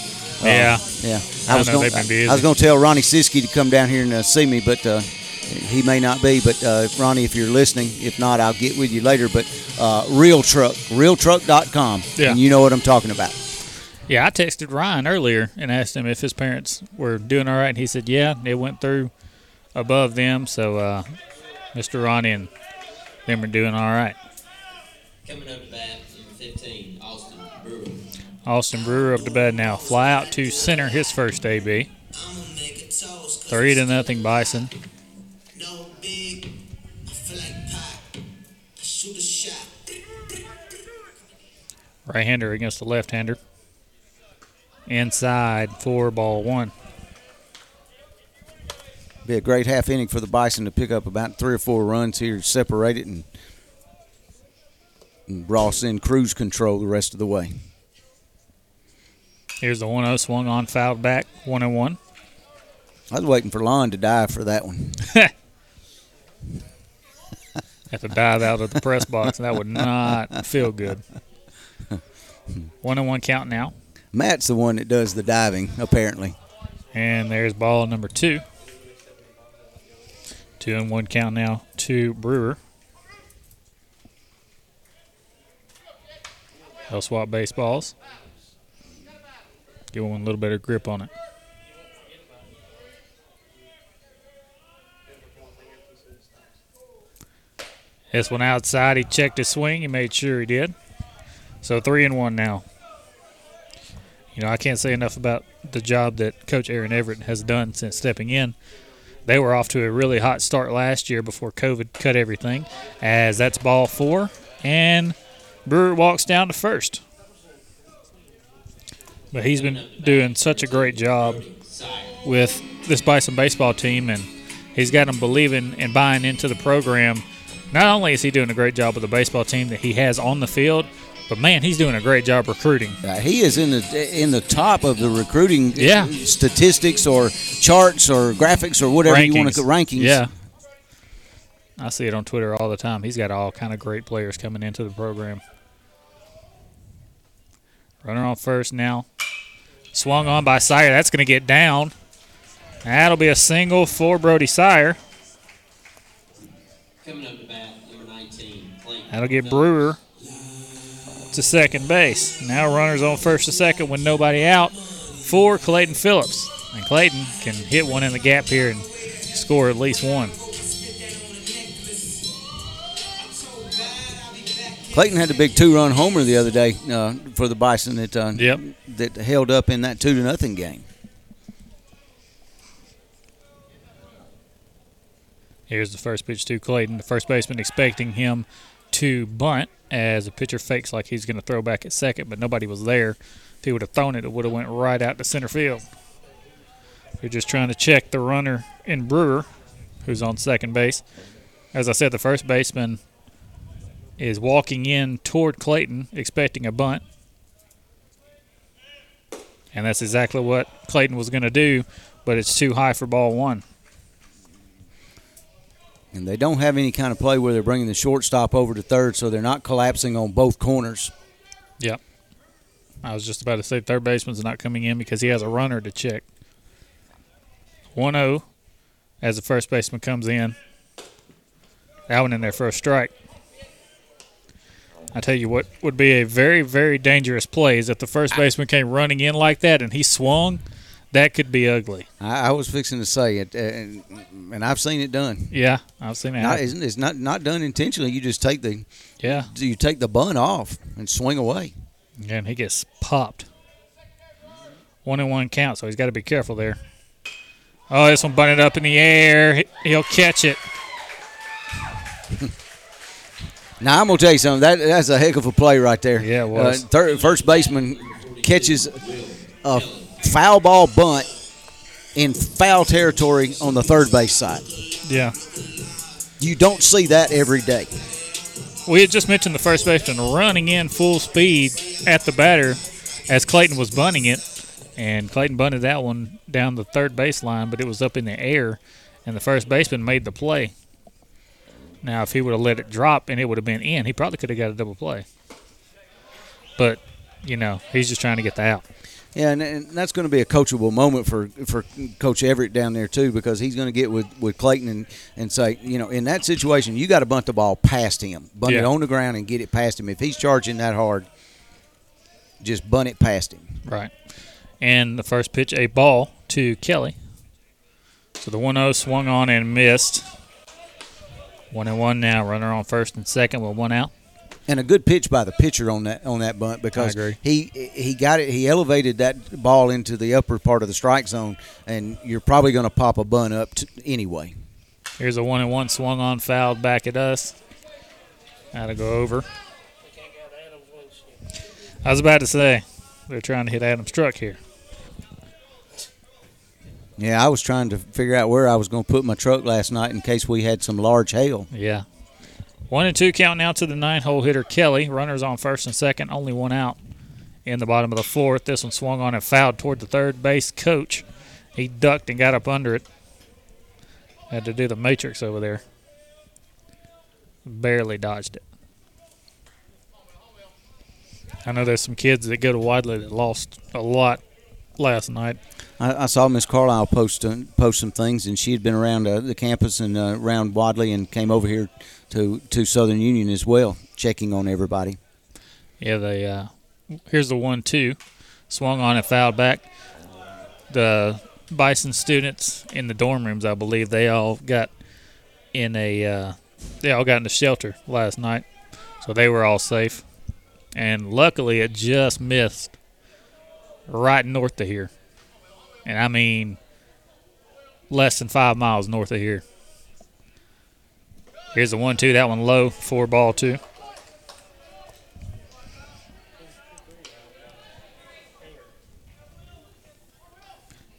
Uh, Yeah. yeah. I was they've been busy. I was going to tell Ronnie Siski to come down here and uh, see me, but uh, he may not be. But uh, Ronnie, if you're listening, if not, I'll get with you later. But uh, Real Truck, RealTruck.com, Yeah. and you know what I'm talking about. Yeah, I texted Ryan earlier and asked him if his parents were doing all right. And he said, yeah, it went through above them. So uh, Mr. Ronnie and them are doing all right. Coming up to bat, number 15, Austin Brewer. Austin Brewer up to bat now. Fly out to center his first AB. Three to nothing Bison. Right hander against the left hander. Inside for ball one. Be a great half inning for the Bison to pick up about three or four runs here, separate it, and, and Ross in cruise control the rest of the way. Here's the 1 0 swung on, fouled back, 1 and 1. I was waiting for Lon to dive for that one. <laughs> Have to dive out of the press box. That would not feel good. <laughs> 1 and 1 count now. Matt's the one that does the diving, apparently. And there's ball number two. Two and one count now to Brewer. They'll swap baseballs. Give one a little better grip on it. This one outside. He checked his swing. He made sure he did. So three and one now. You know, I can't say enough about the job that Coach Aaron Everett has done since stepping in. They were off to a really hot start last year before COVID cut everything, as that's ball four, and Brewer walks down to first. But he's been doing such a great job with this Bison baseball team, and he's got them believing and buying into the program. Not only is he doing a great job with the baseball team that he has on the field, but man, he's doing a great job recruiting. Uh, he is in the in the top of the recruiting Yeah. statistics or charts or graphics or whatever you want to rankings. Yeah. I see it on Twitter all the time. He's got all kind of great players coming into the program. Runner on first now. Swung on by Sire. That's going to get down. That'll be a single for Brody Sire. Coming up to bat, number 19, Clayton. That'll get Brewer to second base. Now runners on first to second with nobody out for Clayton Phillips. And Clayton can hit one in the gap here and score at least one. Clayton had a big two-run homer the other day uh, for the Bison that uh, Yep. that held up in that two to nothing game. Here's the first pitch to Clayton. The first baseman expecting him to bunt as the pitcher fakes like he's going to throw back at second, but nobody was there. If he would have thrown it, it would have went right out to center field. They're just trying to check the runner in Brewer, who's on second base. As I said, the first baseman is walking in toward Clayton, expecting a bunt. And that's exactly what Clayton was going to do, but it's too high for ball one. And they don't have any kind of play where they're bringing the shortstop over to third, so they're not collapsing on both corners. Yep. I was just about to say third baseman's not coming in because he has a runner to check. 1 0 as the first baseman comes in. That one in there for a strike. I tell you what would be a very, very dangerous play is if the first baseman came running in like that and he swung. That could be ugly. I, I was fixing to say it, uh, and, and I've seen it done. Yeah, I've seen that. Not, it's, not not done intentionally. You just take the Yeah. you take the bun off and swing away. And he gets popped. One and one count, so he's got to be careful there. Oh, this one bunted up in the air. He- He'll catch it. <laughs> Now I'm gonna tell you something. That that's a heck of a play right there. Yeah, it was. Uh, third, first baseman catches a foul ball bunt in foul territory on the third base side. Yeah. You don't see that every day. We had just mentioned the first baseman running in full speed at the batter as Clayton was bunting it, and Clayton bunted that one down the third baseline, but it was up in the air, and the first baseman made the play. Now, if he would have let it drop and it would have been in, he probably could have got a double play. But, you know, he's just trying to get the out. Yeah, and, and that's going to be a coachable moment for for Coach Everett down there too, because he's going to get with, with Clayton and, and say, you know, in that situation, you got to bunt the ball past him, bunt it on the ground and get it past him. If he's charging that hard, just bunt it past him. Right. And the first pitch, a ball to Kelly. So the 1 0 swung on and missed. 1 and 1 now. Runner on first and second with one out. And a good pitch by the pitcher on that on that bunt because he he got it. He elevated that ball into the upper part of the strike zone, and you're probably going to pop a bunt up to, anyway. Here's a 1 and 1 swung on, fouled back at us. Had to go over. I was about to say, they're trying to hit Adam's truck here. Yeah, I was trying to figure out where I was going to put my truck last night in case we had some large hail. Yeah. One and two count now to the nine hole hitter Kelly. Runners on first and second, only one out in the bottom of the fourth. This one swung on and fouled toward the third base coach. He ducked and got up under it. Had to do the matrix over there. Barely dodged it. I know there's some kids that go to Wadley that lost a lot last night. I, I saw Miss Carlisle post uh, post some things, and she had been around uh, the campus and uh, around Wadley, and came over here to to Southern Union as well, checking on everybody. Yeah, they. Uh, here's the one two, swung on and fouled back. The Bison students in the dorm rooms, I believe, they all got in a. Uh, they all got in the shelter last night, so they were all safe. And luckily, it just missed right north of here, and I mean less than five miles north of here. Here's the one two. That one low, four ball two.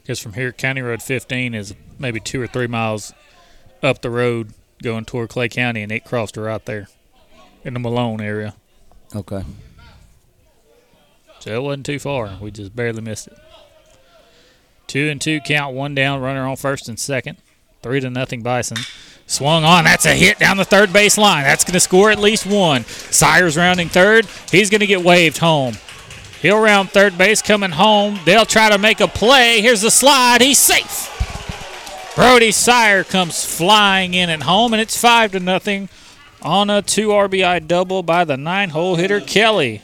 Because from here, County Road 15 is maybe two or three miles up the road going toward Clay County, and it crossed right there in the Malone area. Okay. So it wasn't too far. We just barely missed it. Two and two count, one down, runner on first and second. Three to nothing Bison. Swung on. That's a hit down the third base line. That's going to score at least one. Sires rounding third. He's going to get waved home. He'll round third base coming home. They'll try to make a play. Here's the slide. He's safe. Brody Sire comes flying in at home, and it's five to nothing on a two RBI double by the nine hole hitter Kelly.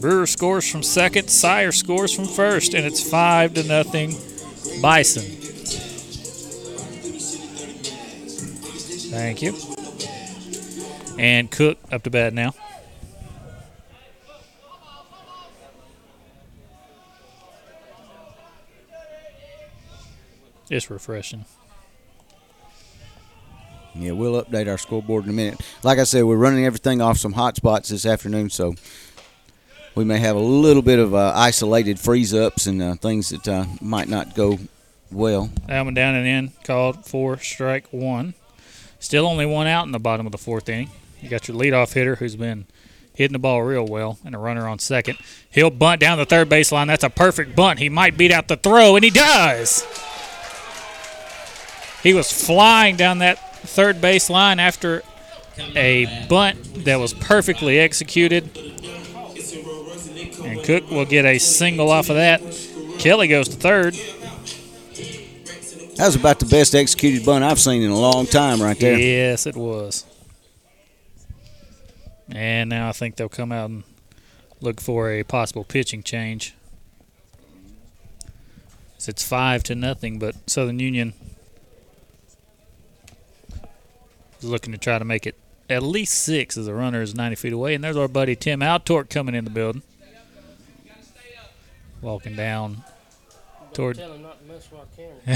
Brewer scores from second, Sire scores from first, and it's five to nothing Bison. Thank you. And Cook up to bat now. It's refreshing. Yeah, we'll update our scoreboard in a minute. Like I said, we're running everything off some hot spots this afternoon, so we may have a little bit of uh, isolated freeze ups and uh, things that uh, might not go well. One down and in, called for strike one. Still only one out in the bottom of the fourth inning. You got your leadoff hitter who's been hitting the ball real well, and a runner on second. He'll bunt down the third base line. That's a perfect bunt. He might beat out the throw, and he does. He was flying down that third base line after a bunt that was perfectly executed. Cook will get a single off of that. Kelly goes to third. That was about the best executed bunt I've seen in a long time, right there. Yes, it was. And now I think they'll come out and look for a possible pitching change. So It's five to nothing, but Southern Union is looking to try to make it at least six as the runner is 90 feet away. And there's our buddy Tim Altork coming in the building. Walking down toward. <laughs>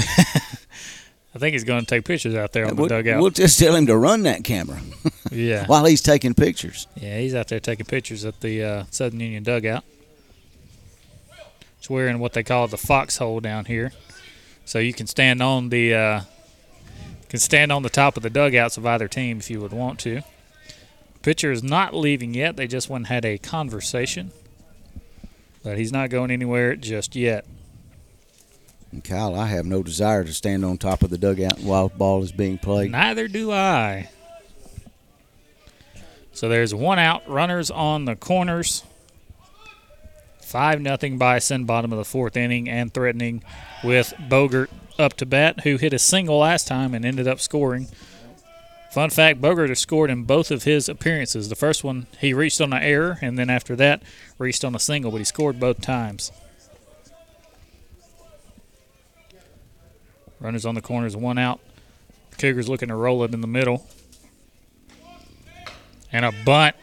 I think he's going to take pictures out there on we'll, the dugout. We'll just tell him to run that camera. <laughs> Yeah. While he's taking pictures. Yeah, he's out there taking pictures at the uh, Southern Union dugout. He's wearing what they call the foxhole down here, so you can stand on the uh, can stand on the top of the dugouts of either team if you would want to. Pitcher is not leaving yet. They just went and had a conversation, but he's not going anywhere just yet. And Kyle, I have no desire to stand on top of the dugout while ball is being played. Neither do I. So there's one out, runners on the corners. Five nothing Bison, bottom of the fourth inning, and threatening with Bogert up to bat, who hit a single last time and ended up scoring. Fun fact: Bogart has scored in both of his appearances. The first one he reached on an error, and then after that reached on a single, but he scored both times. Runners on the corners, one out. Cougars looking to roll it in the middle. And a bunt.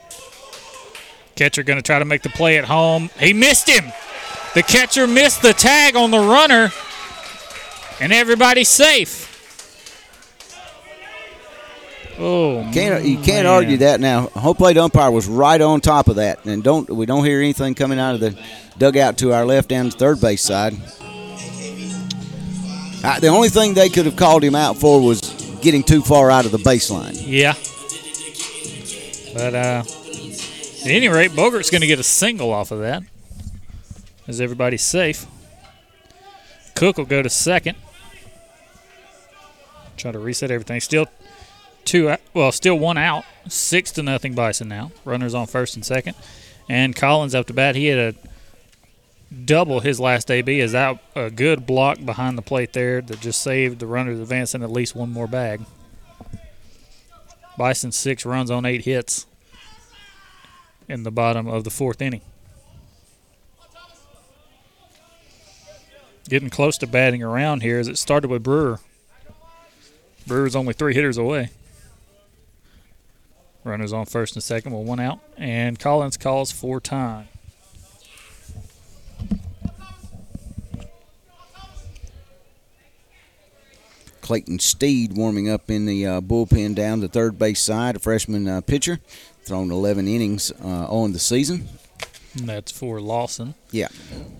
Catcher going to try to make the play at home. He missed him. The catcher missed the tag on the runner. And everybody's safe. Oh, Can't you can't man. argue that now. Home plate umpire was right on top of that, and don't we don't hear anything coming out of the dugout to our left and third base side. Uh, the only thing they could have called him out for was getting too far out of the baseline. Yeah. But uh, at any rate, Bogart's going to get a single off of that. Is everybody safe. Cook will go to second. Try to reset everything. Still two. out- Well, still one out. Six to nothing Bison now. Runners on first and second. And Collins up to bat. He had a double his last AB. Is that a good block behind the plate there that just saved the runners advancing at least one more bag. Bison six runs on eight hits in the bottom of the fourth inning. Getting close to batting around here as it started with Brewer. Brewer's only three hitters away. Runners on first and second with one out, and Collins calls for time. Clayton Steed warming up in the uh, bullpen down the third base side, a freshman uh, pitcher, thrown 11 innings uh, on the season. And that's for Lawson. Yeah.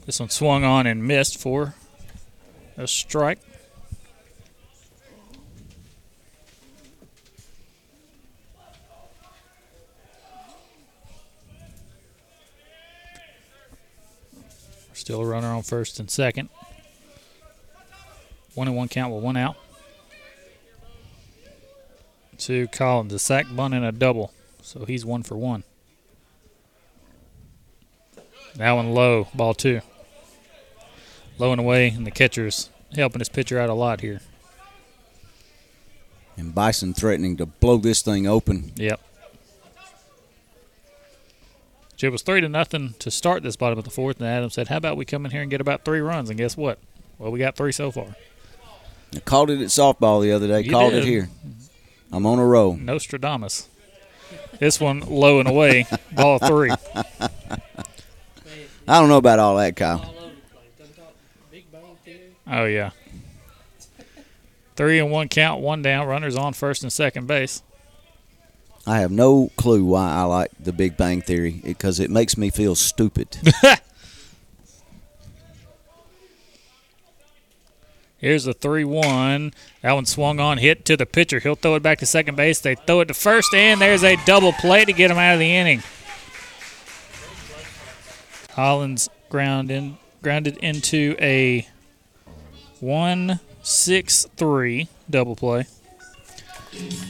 This one swung on and missed for a strike. Still a runner on first and second. One and one count with one out. To Collins, a sack bunt and a double. So he's one for one. That one low, ball two. Low and away, and the catcher's helping his pitcher out a lot here. And Bison threatening to blow this thing open. Yep. It was three to nothing to start this bottom of the fourth, and Adam said, "How about we come in here and get about three runs?" And guess what? Well, we got three so far. I called it at softball the other day. You called did. it here. I'm on a roll. Nostradamus. This one low and away, ball three. I don't know about all that, Kyle. Oh yeah. Three and one count, one down. Runners on first and second base. I have no clue why I like the Big Bang Theory because it makes me feel stupid. <laughs> Here's the 3 1. That one swung on, hit to the pitcher. He'll throw it back to second base. They throw it to first, and there's a double play to get him out of the inning. Collins ground in, grounded into a 1 6 3 double play.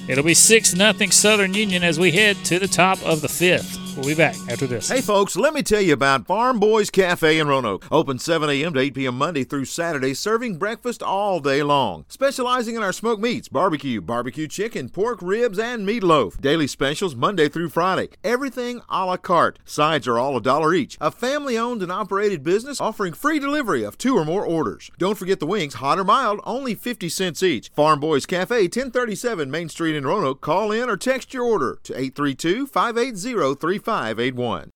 It'll be 6 nothing Southern Union as we head to the top of the fifth. We'll be back after this. Hey folks, let me tell you about Farm Boys Cafe in Roanoke. Open 7 a.m. to 8 p.m. Monday through Saturday, serving breakfast all day long. Specializing in our smoked meats, barbecue, barbecue chicken, pork ribs, and meatloaf. Daily specials Monday through Friday. Everything a la carte. Sides are all a dollar each. A family owned and operated business offering free delivery of two or more orders. Don't forget the wings, hot or mild, only 50 cents each. Farm Boys Cafe, 1037 Main Street in Roanoke. Call in or text your order to 832 580 3581.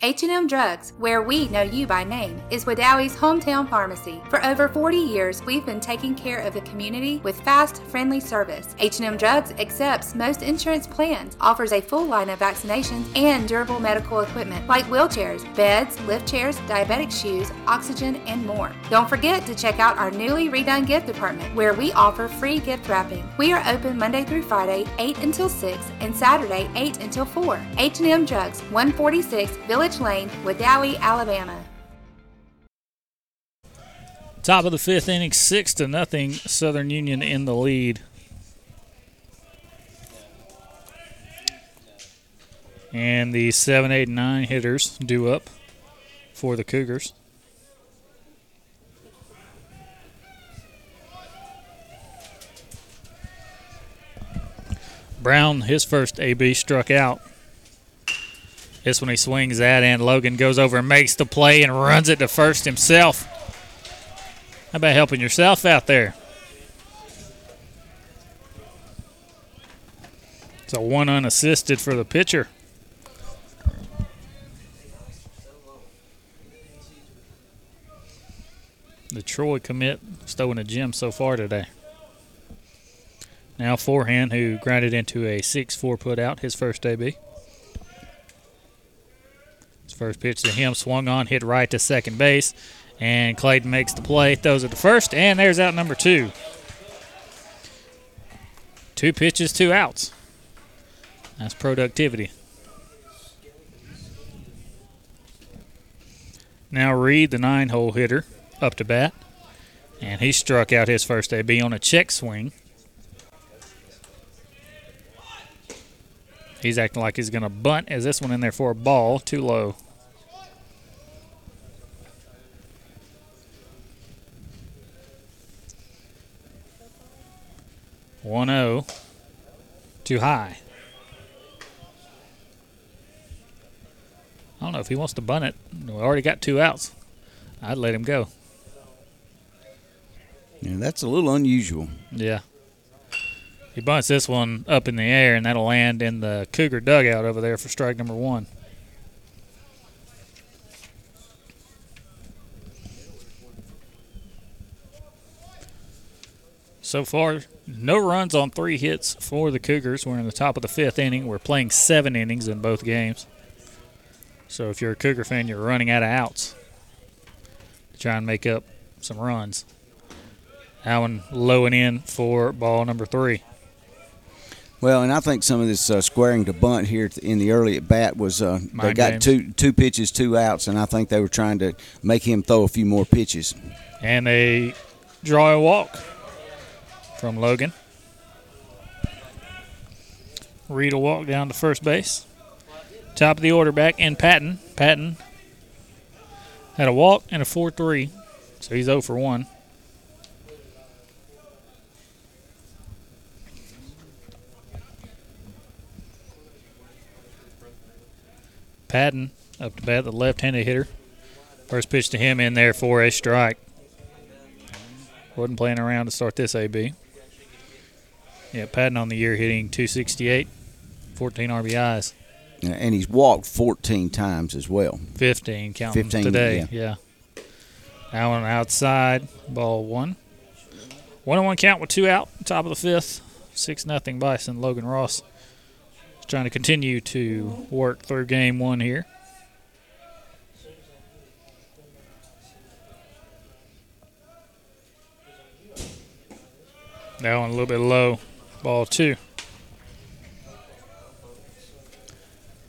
H&M Drugs, where we know you by name, is Wedowee's hometown pharmacy. For over 40 years, we've been taking care of the community with fast, friendly service. H&M Drugs accepts most insurance plans, offers a full line of vaccinations and durable medical equipment like wheelchairs, beds, lift chairs, diabetic shoes, oxygen, and more. Don't forget to check out our newly redone gift department, where we offer free gift wrapping. We are open Monday through Friday, 8 until 6, and Saturday, 8 until 4. H&M Drugs, 146 Village Lane, Wedowee, Alabama. Top of the fifth inning, six to nothing. Southern Union in the lead. And the seven, eight, nine hitters due up for the Cougars. Brown, his first AB, struck out. This one he swings at, and Logan goes over and makes the play and runs it to first himself. How about helping yourself out there? It's a one unassisted for the pitcher. The Troy commit stowing a gem so far today. Now forehand, who grounded into a 6-4 put out, his first AB. First pitch to him, swung on, hit right to second base. And Clayton makes the play, throws it to first, and there's out number two. Two pitches, two outs. That's productivity. Now Reed, the nine hole hitter, up to bat. And he struck out his first AB on a check swing. He's acting like he's going to bunt as this one in there for a ball, too low. One zero, too high. I don't know if he wants to bunt it. We already got two outs. I'd let him go. Yeah, that's a little unusual. Yeah. He bunts this one up in the air, and that'll land in the Cougar dugout over there for strike number one. So far, no runs on three hits for the Cougars. We're in the top of the fifth inning. We're playing seven innings in both games. So if you're a Cougar fan, you're running out of outs to try and make up some runs. Allen low and in for ball number three. Well, and I think some of this uh, squaring to bunt here in the early at bat was uh, they got games. two two pitches, two outs, and I think they were trying to make him throw a few more pitches. And they draw a walk from Logan. Reed will walk down to first base. Top of the order back in Patton. Patton had a walk and a 4 3, so he's 0 for 1. Patton up to bat, the left handed hitter. First pitch to him in there for a strike. Wasn't playing around to start this AB. Yeah, Patton on the year hitting 268, 14 RBIs, And he's walked 14 times as well. 15 counting 15, today. Yeah. That one outside, ball one. One on one count with two out, top of the fifth. 6 nothing Bison. Logan Ross is trying to continue to work through game one here. That one a little bit low. Ball two.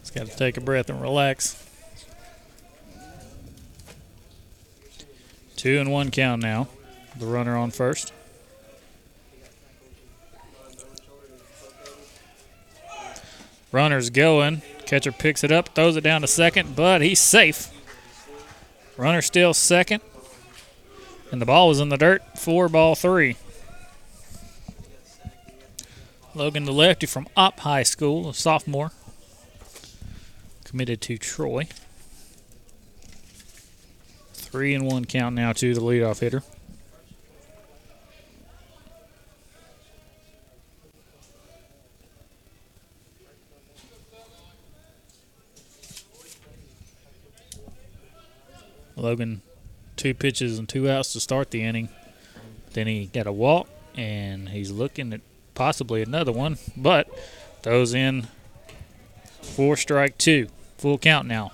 It's got to take a breath and relax. Two and one count now. The runner on first. Runner's going. Catcher picks it up, throws it down to second, but he's safe. Runner still second. And the ball was in the dirt. Four ball three. Logan the lefty from Opp High School, a sophomore, committed to Troy. Three and one count now to the leadoff hitter. Logan, two pitches and two outs to start the inning. Then he got a walk, and he's looking at possibly another one, but throws in four strike two. Full count now.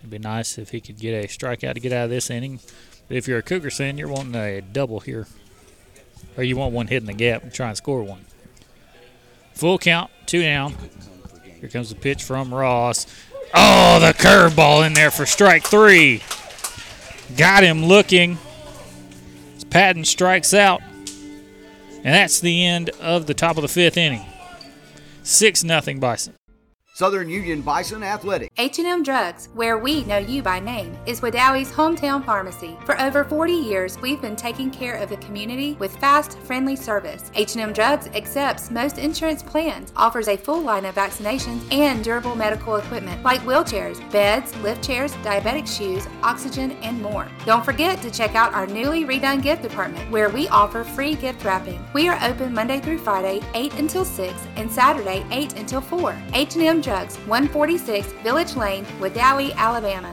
It'd be nice if he could get a strikeout to get out of this inning. But if you're a Cougar fan, you're wanting a double here. Or you want one hitting the gap and try and score one. Full count, two down. Here comes the pitch from Ross. Oh, the curveball in there for strike three. Got him looking. Patton strikes out. And that's the end of the top of the fifth inning. 6 nothing Bison. Southern Union Bison Athletic. H&M Drugs, where we know you by name, is Wedowee's hometown pharmacy. For over 40 years, we've been taking care of the community with fast, friendly service. H&M Drugs accepts most insurance plans, offers a full line of vaccinations and durable medical equipment like wheelchairs, beds, lift chairs, diabetic shoes, oxygen, and more. Don't forget to check out our newly redone gift department, where we offer free gift wrapping. We are open Monday through Friday, 8 until 6, and Saturday, 8 until 4. H&M Drugs, 146 Village Lane, Wedowee, Alabama.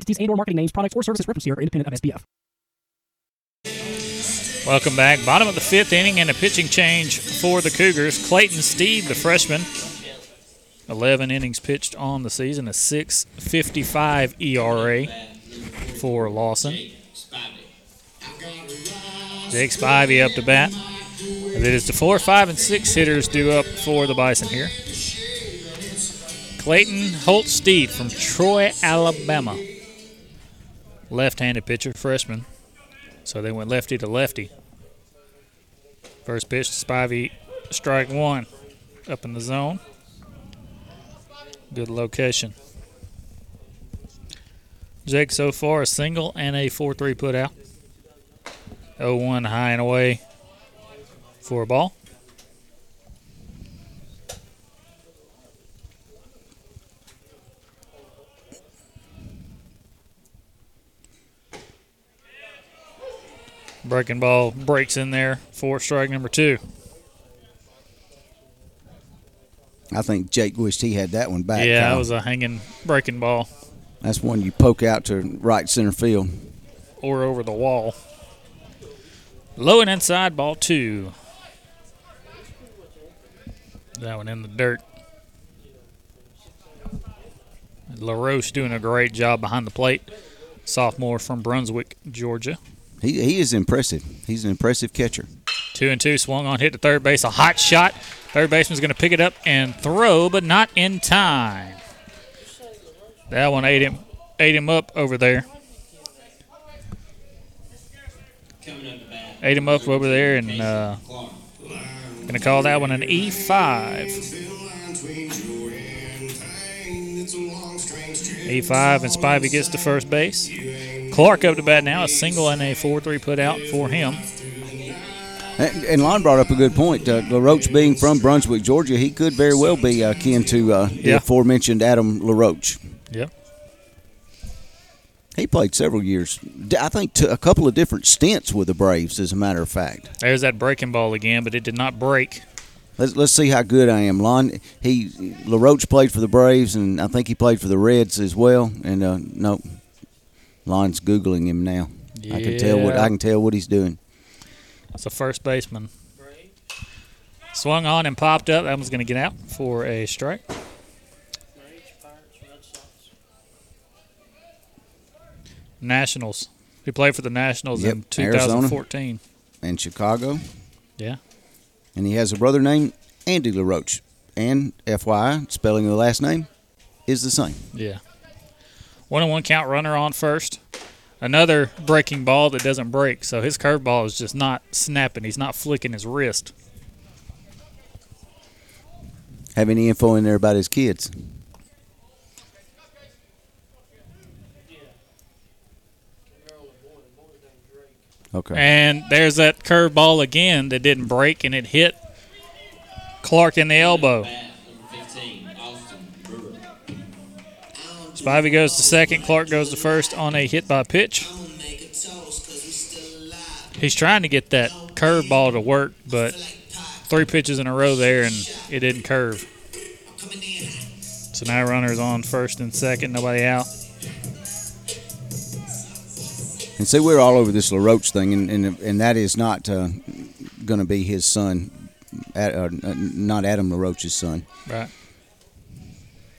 entities and or marketing names, products, or services referenced here are independent of SPF. Welcome back. Bottom of the fifth inning and a pitching change for the Cougars. Clayton Steed, the freshman, 11 innings pitched on the season, a 6.55 ERA for Lawson. Jake Spivey up to bat. And it is the four, five, and six hitters due up for the Bison here. Clayton Holt Steed from Troy, Alabama. Left-handed pitcher, freshman. So they went lefty to lefty. First pitch to Spivey, strike one, up in the zone. Good location. Jake so far a single and a 4-3 put out. 0-1 high and away for a ball. Breaking ball breaks in there for strike number two. I think Jake wished he had that one back. Yeah, Kyle. that was a hanging breaking ball That's one you poke out to right center field. or over the wall. Low and inside, ball two. That one in the dirt. LaRoche doing a great job behind the plate. Sophomore from Brunswick, Georgia. He, he is impressive. He's an impressive catcher. Two and two, swung on, hit to third base. A hot shot. Third baseman's going to pick it up and throw, but not in time. That one ate him, ate him up over there. Ate him up over there, and uh, going to call that one an E E5. E5, and Spivey gets to first base. Clark up to bat now, a single and a 4-3 put out for him. And, and Lon brought up a good point. Uh, LaRoche being from Brunswick, Georgia, he could very well be uh, kin to uh, the aforementioned Adam LaRoche. Yep. He played several years. I think a couple of different stints with the Braves, as a matter of fact. There's that breaking ball again, but it did not break. Let's, let's see how good I am. Lon, he LaRoche played for the Braves, and I think he played for the Reds as well. And uh, no, Lon's googling him now. I can tell what I can tell what he's doing. It's a first baseman. Swung on and popped up. That one's going to get out for a strike. Nationals. He played for the Nationals Yep, in Arizona. 2014. and Chicago. Yeah. And he has a brother named Andy LaRoche. And FYI, spelling of the last name is the same. Yeah. One and one count runner on first. Another breaking ball that doesn't break, so his curveball is just not snapping. He's not flicking his wrist. Have any info in there about his kids? Okay. And there's that curveball again that didn't break and it hit Clark in the elbow. Spivey goes to second. Clark goes to first on a hit by pitch. He's trying to get that curveball to work, but three pitches in a row there and it didn't curve. So now runners on first and second, nobody out. And see, we're all over this LaRoche thing, and and, and that is not uh, going to be his son, uh, not Adam LaRoche's son. Right.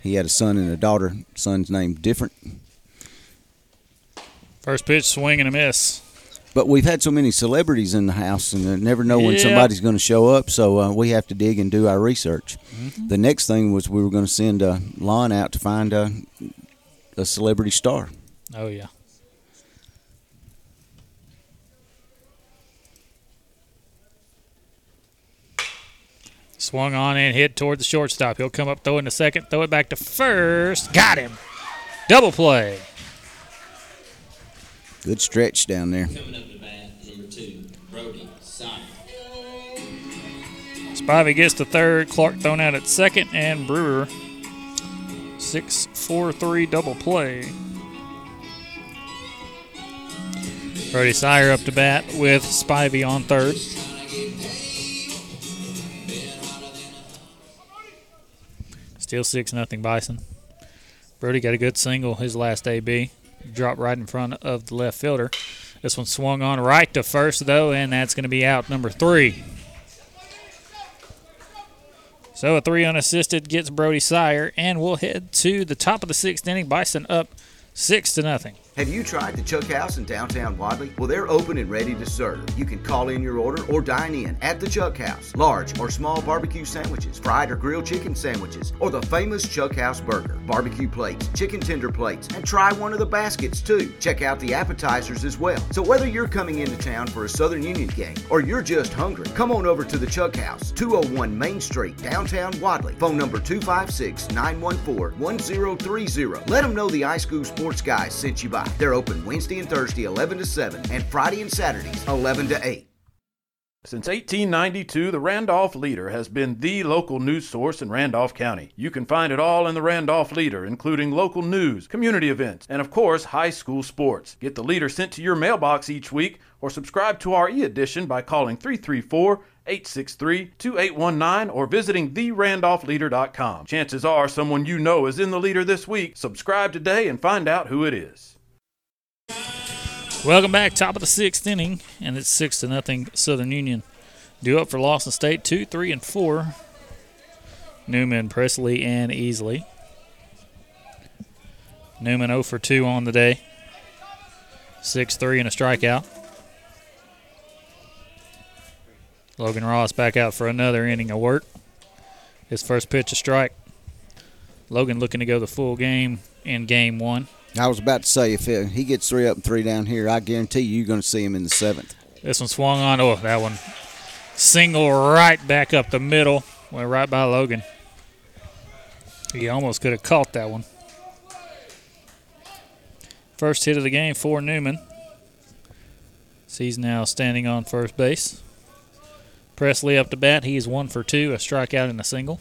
He had a son and a daughter. Son's name different. First pitch, swing and a miss. But we've had so many celebrities in the house, and never know when Yeah. somebody's going to show up. So uh, we have to dig and do our research. Mm-hmm. The next thing was we were going to send uh, Lon out to find uh, a celebrity star. Oh, yeah. Swung on and hit toward the shortstop. He'll come up, throw in the second, throw it back to first. Got him. Double play. Good stretch down there. Coming up to bat, number two, Brody Sire. Spivey gets to third. Clark thrown out at second, and Brewer six four three double play. Brody Sire up to bat with Spivey on third. Still six nothing Bison. Brody got a good single his last AB. Dropped right in front of the left fielder. This one swung on right to first though, and that's going to be out number three. So a three unassisted gets Brody Sire, and we'll head to the top of the sixth inning. Bison up six to nothing. Have you tried the Chuck House in downtown Wadley? Well, they're open and ready to serve. You can call in your order or dine in at the Chuck House. Large or small barbecue sandwiches, fried or grilled chicken sandwiches, or the famous Chuck House burger, barbecue plates, chicken tender plates, and try one of the baskets too. Check out the appetizers as well. So whether you're coming into town for a Southern Union game or you're just hungry, come on over to the Chuck House, 201 Main Street, downtown Wadley. Phone number 256-914-1030. Let them know the iSchool Sports Guys sent you by. They're open Wednesday and Thursday 11 to 7 and Friday and Saturdays 11 to 8. Since 1892, the Randolph Leader has been the local news source in Randolph County. You can find it all in the Randolph Leader, including local news, community events, and of course, high school sports. Get the Leader sent to your mailbox each week or subscribe to our e edition by calling 334 863 2819 or visiting therandolphleader.com. Chances are someone you know is in the Leader this week. Subscribe today and find out who it is. Welcome back, top of the sixth inning, and it's six to nothing Southern Union. Due up for Lawson State, two, three, and four. Newnan, Presley, and Easley. Newnan 0 for 2 on the day. 6 3 and a strikeout. Logan Ross back out for another inning of work. His first pitch a strike. Logan looking to go the full game in game one. I was about to say, if he gets three up and three down here, I guarantee you you're going to see him in the seventh. This one swung on. Oh, that one single right back up the middle. Went right by Logan. He almost could have caught that one. First hit of the game for Newnan. So he's now standing on first base. Presley up to bat. He is one for two, a strikeout and a single.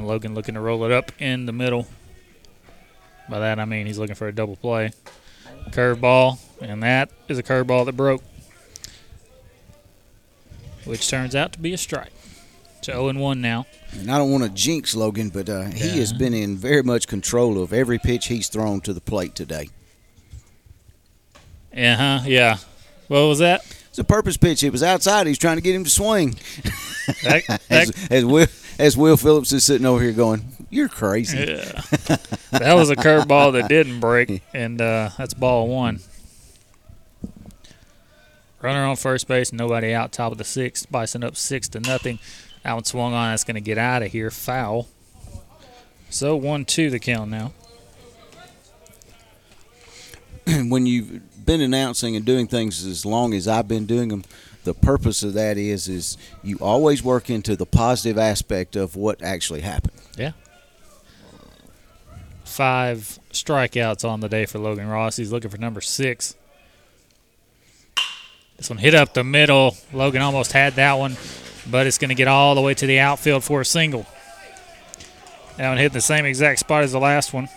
And Logan looking to roll it up in the middle. By that I mean he's looking for a double play. Curveball, and that is a curveball that broke, which turns out to be a strike. So 0 1 now. And I don't want to jinx Logan, but uh, he Yeah. has been in very much control of every pitch he's thrown to the plate today. Uh huh. Yeah. What was that? It's a purpose pitch. It was outside. He's trying to get him to swing. That- as, <laughs> that- as Will as Will Phillips is sitting over here going, "You're crazy." Yeah. <laughs> that was a curveball that didn't break, and uh, that's ball one. Runner on first base, nobody out. Top of the sixth, Bison up six to nothing. That one swung on. That's going to get out of here. Foul. So one two the count now. <clears throat> when you've been announcing and doing things as long as I've been doing them, the purpose of that is is you always work into the positive aspect of what actually happened. Yeah. Five strikeouts on the day for Logan Ross. He's looking for number six. This one hit up the middle. Logan almost had that one, but it's going to get all the way to the outfield for a single. That one hit the same exact spot as the last one.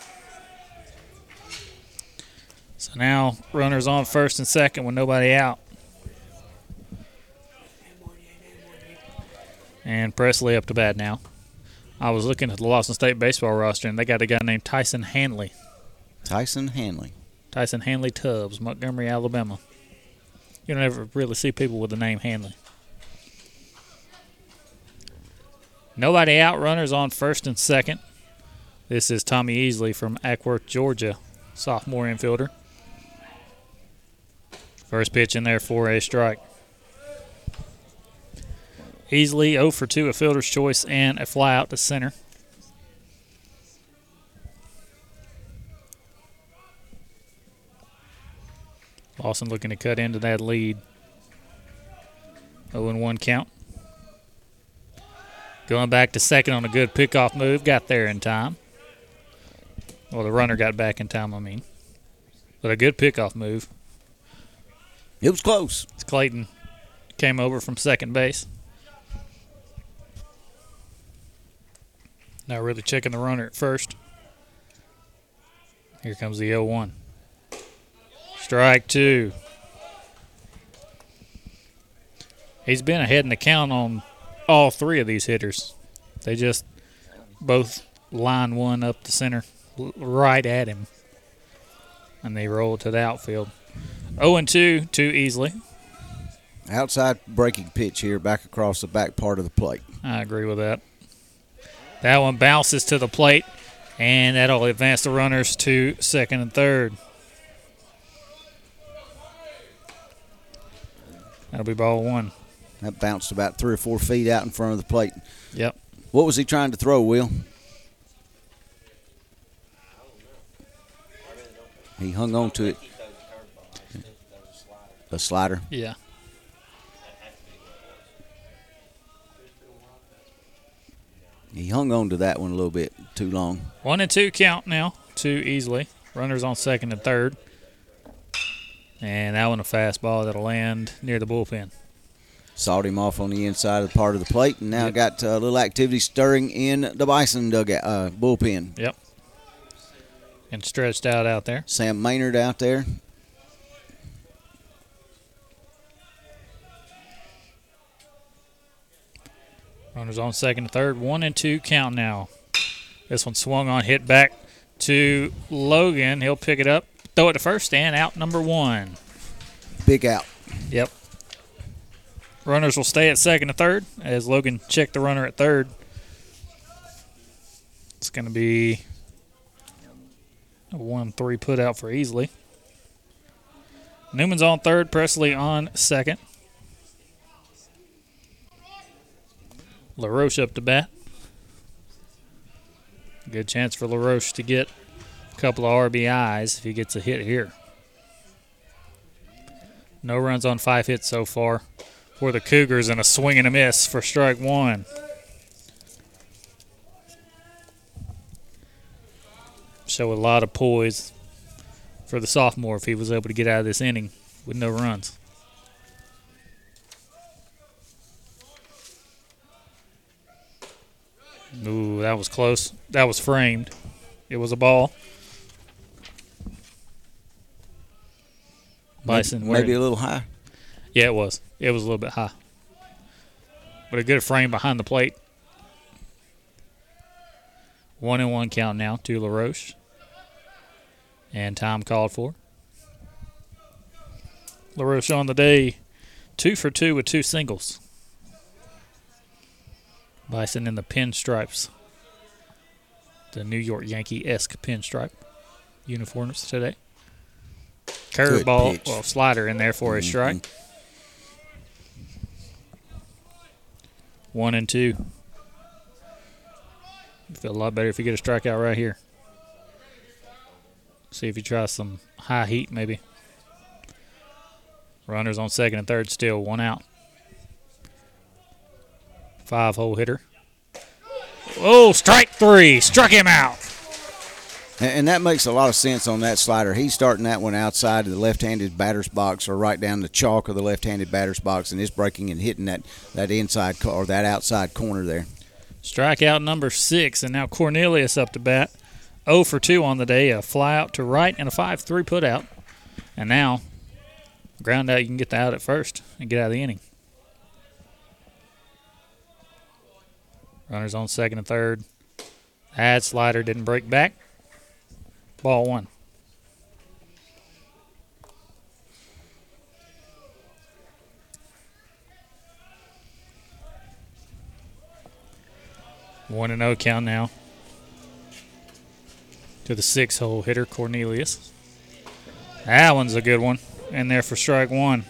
So now runners on first and second with nobody out. And Presley up to bat now. I was looking at the Lawson State baseball roster, and they got a guy named Tyson Hanley. Tyson Hanley. Tyson Hanley Tubbs, Montgomery, Alabama. You don't ever really see people with the name Hanley. Nobody out. Runners on first and second. This is Tommy Easley from Acworth, Georgia, sophomore infielder. First pitch in there for a strike. Easley 0 for 2, a fielder's choice, and a fly out to center. Lawson looking to cut into that lead. 0 1 count. Going back to second on a good pickoff move. Got there in time. Well, the runner got back in time, I mean. But a good pickoff move. It was close. Clayton came over from second base. Now really checking the runner at first. Here comes the 0 1. Strike two. He's been ahead in the count on all three of these hitters. They just both line one up the center right at him. And they roll to the outfield. 0 and 2, too easily. Outside breaking pitch here, back across the back part of the plate. I agree with that. That one bounces to the plate, and that'll advance the runners to second and third. That'll be ball one. That bounced about three or four feet out in front of the plate. Yep. What was he trying to throw, Will? He hung on to it. A slider. Yeah. He hung on to that one a little bit too long. One and two count now, too easily. Runners on second and third. And that one a fastball that'll land near the bullpen. Sawed him off on the inside of the part of the plate, and now Yep. got uh, a little activity stirring in the Bison dugout, uh, bullpen. Yep. And stretched out out there. Sam Maynard out there. Runners on second and third. One and two count now. This one swung on, hit back to Logan. He'll pick it up, throw it to first, and out number one. Big out. Yep. Runners will stay at second and third as Logan checked the runner at third. It's going to be a 1 3 put out for Easley. Newman's on third, Presley on second. LaRoche up to bat. Good chance for LaRoche to get a couple of RBIs if he gets a hit here. No runs on five hits so far for the Cougars and a swing and a miss for strike one. Show a lot of poise for the sophomore if he was able to get out of this inning with no runs. Ooh, that was close. That was framed. It was a ball. Bison maybe, maybe a little high. yeah, it was. It was a little bit high. But a good frame behind the plate. One and one count now to LaRoche. And time called for. LaRoche on the day, two for two with two singles. Bison in the pinstripes. the New York Yankee esque pinstripe uniforms today. Curveball, well, slider in there for a mm-hmm. strike. One and two. You feel a lot better if you get a strikeout right here. See if you try some high heat, maybe. Runners on second and third, still one out. Five hole hitter. Oh, strike three. Struck him out. And, that makes a lot of sense on that slider. He's starting that one outside of the left-handed batter's box, or right down the chalk of the left-handed batter's box, and is breaking and hitting that that inside or that outside corner there. Strikeout number six, and now Cornelius up to bat. 0 for 2 on the day. A fly out to right and a 5 3 put out. And now, ground out, you can get the out at first and get out of the inning. Runners on second and third. That slider didn't break back. Ball one. One and zero count now. To the six hole hitter Cornelius. That one's a good one. In there for strike one.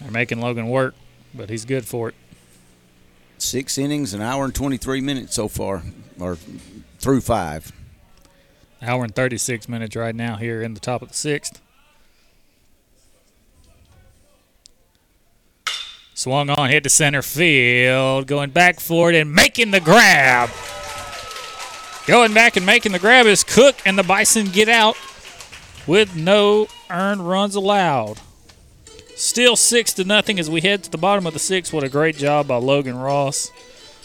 They're making Logan work, but he's good for it. Six innings, an hour and 23 minutes so far, or through five. Hour and 36 minutes right now here in the top of the sixth. Swung on, hit to center field, going back for it and making the grab. Going back and making the grab is Cook, and the Bison get out with no earned runs allowed. Still six to nothing as we head to the bottom of the sixth. What a great job by Logan Ross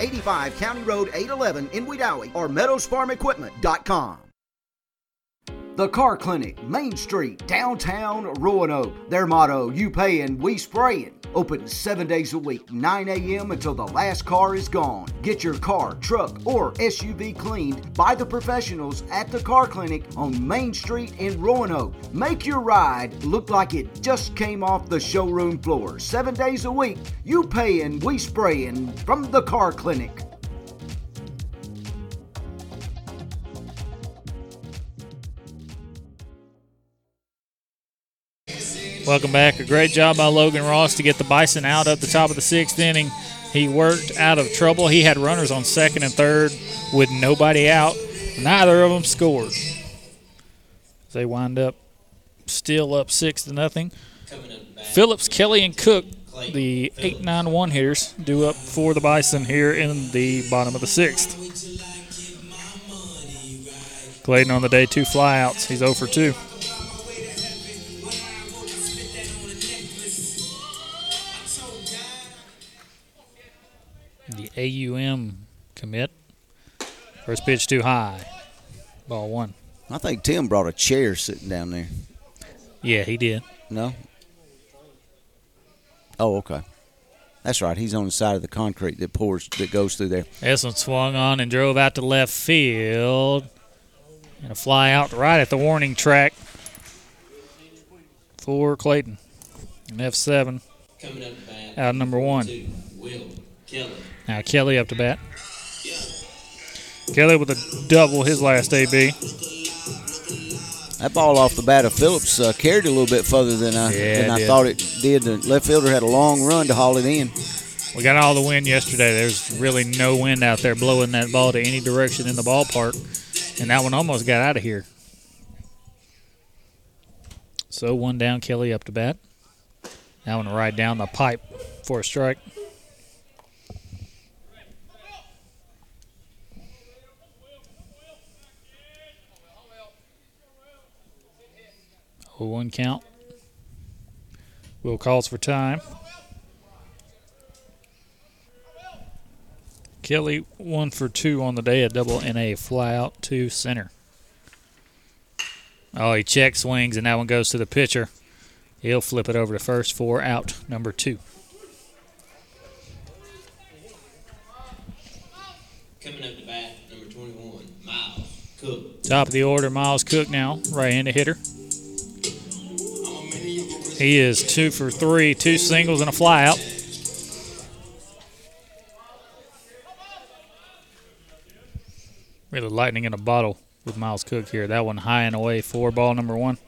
85 County Road 811 in Wedowee or meadowsfarmequipment.com. The Car Clinic, Main Street, downtown Roanoke. Their motto, you paying, we spraying. Open seven days a week, 9 a.m. until the last car is gone. Get your car, truck, or SUV cleaned by the professionals at the Car Clinic on Main Street in Roanoke. Make your ride look like it just came off the showroom floor. Seven days a week, you paying, we spraying from the Car Clinic. Welcome back. A great job by Logan Ross to get the Bison out at the top of the sixth inning. He worked out of trouble. He had runners on second and third with nobody out. Neither of them scored. They wind up still up six to nothing. Phillips, Kelly, and Cook, the eight nine one hitters, do up for the Bison here in the bottom of the sixth. Clayton on the day, two flyouts. He's 0 for 2. AUM commit. First pitch too high. Ball one. I think Tim brought a chair sitting down there. Yeah, he did. No? Oh, okay. That's right. He's on the side of the concrete that pours that goes through there. This one swung on and drove out to left field. And a fly out right at the warning track for Clayton. An F7 Coming up to bat. out number one. Two, Will Kelly. Now Kelly up to bat. Kelly with a double his last AB. That ball off the bat of Phillips uh, carried a little bit further than I Yeah, than I did. thought it did. The left fielder had a long run to haul it in. We got all the wind yesterday. There's really no wind out there blowing that ball to any direction in the ballpark. And that one almost got out of here. So one down, Kelly up to bat. That one right down the pipe for a strike. Oh, one count. Will calls for time. Kelly one for two on the day, a double and a fly out to center. Oh, he check swings, and that one goes to the pitcher. He'll flip it over to first for out number two. Coming up to bat, number 21, Miles Cook. Top of the order, Miles Cook now, right-handed hitter. He is two for three, two singles and a flyout. Really lightning in a bottle with Miles Cook here. That one high and away for ball number one.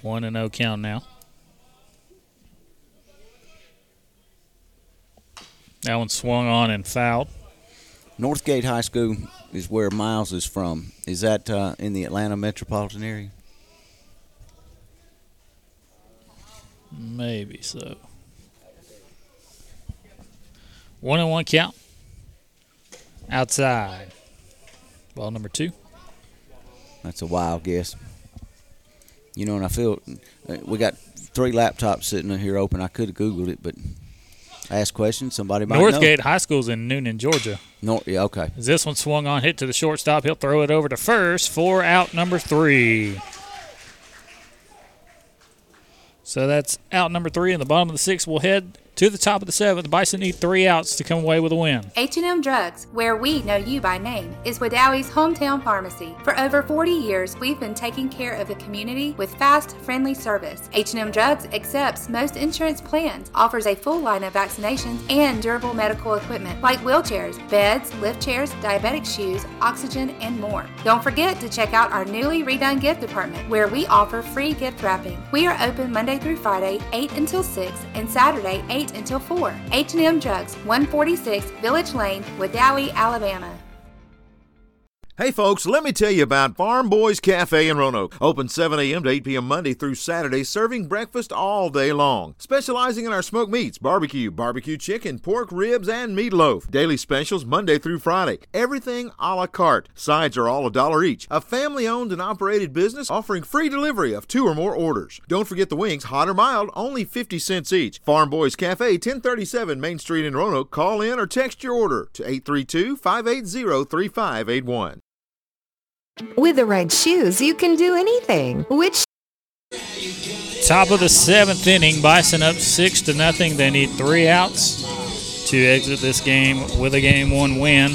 One and no count now. That one swung on and fouled. Northgate High School is where Miles is from. Is that uh, in the Atlanta metropolitan area? Maybe so. One and one count. Outside. Ball number two. That's a wild guess. You know, and I feel uh, we got three laptops sitting here open. I could have Googled it, but I asked questions. Somebody might Northgate know. High School's in Newnan, Georgia. No, yeah, okay. As this one swung on, hit to the shortstop, he'll throw it over to first for out number three. So that's out number three, in the bottom of the sixth We'll head to the top of the seventh. The Bison need three outs to come away with a win. H&M Drugs, where we know you by name, is Wedowee's hometown pharmacy. For over 40 years, we've been taking care of the community with fast, friendly service. H&M Drugs accepts most insurance plans, offers a full line of vaccinations and durable medical equipment like wheelchairs, beds, lift chairs, diabetic shoes, oxygen, and more. Don't forget to check out our newly redone gift department, where we offer free gift wrapping. We are open Monday through Friday, 8 until 6, and Saturday, 8 until 4. H&M Drugs, 146 Village Lane, Wedowee, Alabama. Hey folks, let me tell you about Farm Boys Cafe in Roanoke. Open 7 a.m. to 8 p.m. Monday through Saturday, serving breakfast all day long. Specializing in our smoked meats, barbecue, barbecue chicken, pork ribs, and meatloaf. Daily specials Monday through Friday. Everything a la carte. Sides are all a dollar each. A family owned and operated business offering free delivery of two or more orders. Don't forget the wings, hot or mild, only 50 cents each. Farm Boys Cafe, 1037 Main Street in Roanoke. Call in or text your order to 832 580 3581. With the right shoes, you can do anything. Which Top of the seventh inning, Bison up six to nothing. They need three outs to exit this game with a game one win,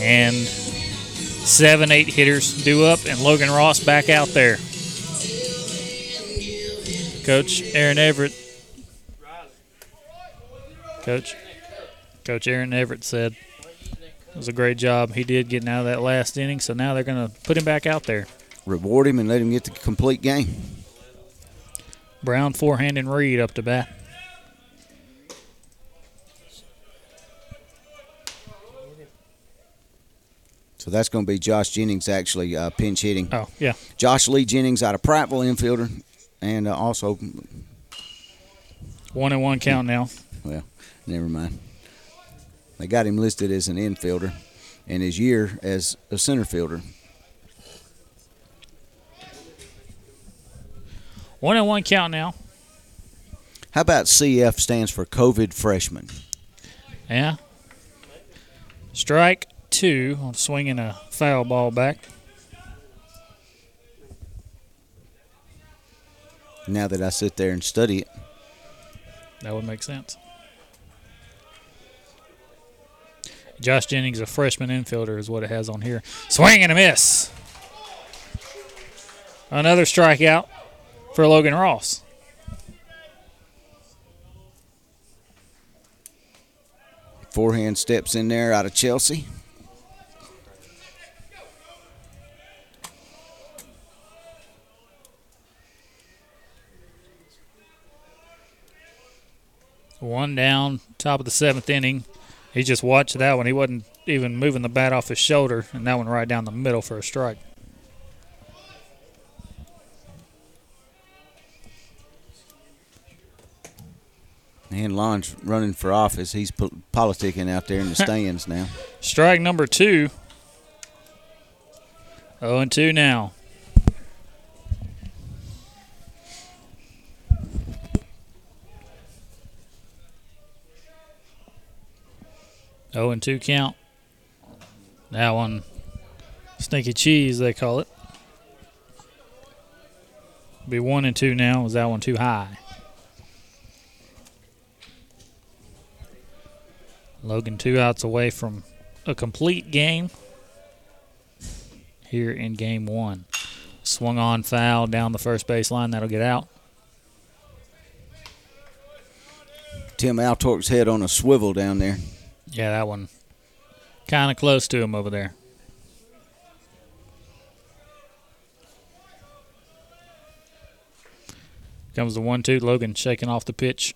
and seven, eight hitters due up, and Logan Ross back out there. Coach Aaron Everett. Coach. Coach Aaron Everett said was a great job he did getting out of that last inning. So now they're going to put him back out there. Reward him and let him get the complete game. Brown, forehand, and Reed up to bat. So that's going to be Josh Jennings actually uh, pinch hitting. Oh, yeah. Josh Lee Jennings out of Prattville infielder, and uh, also One and one count now. well, never mind. They got him listed as an infielder, and his year as a center fielder. One and one count now. How about CF stands for COVID freshman? Yeah. Strike two on swinging a foul ball back. Now that I sit there and study it, That would make sense. Josh Jennings, a freshman infielder, is what it has on here. Swing and a miss. Another strikeout for Logan Ross. forehand steps in there out of Chelsea. One down, top of the seventh inning. He just watched that one. He wasn't even moving the bat off his shoulder, and that one right down the middle for a strike. And Lon's running for office. He's politicking out there in the <laughs> stands now. Strike number two. 0 and 2 now. 0 and 2 count. That one, sneaky cheese, they call it. Be 1 and 2 now. Was that one too high? Logan two outs away from a complete game here in game one. Swung on foul down the first baseline. That'll get out. Tim Altork's head on a swivel down there. Yeah, that one kind of close to him over there. Comes the one two. Logan shaking off the pitch.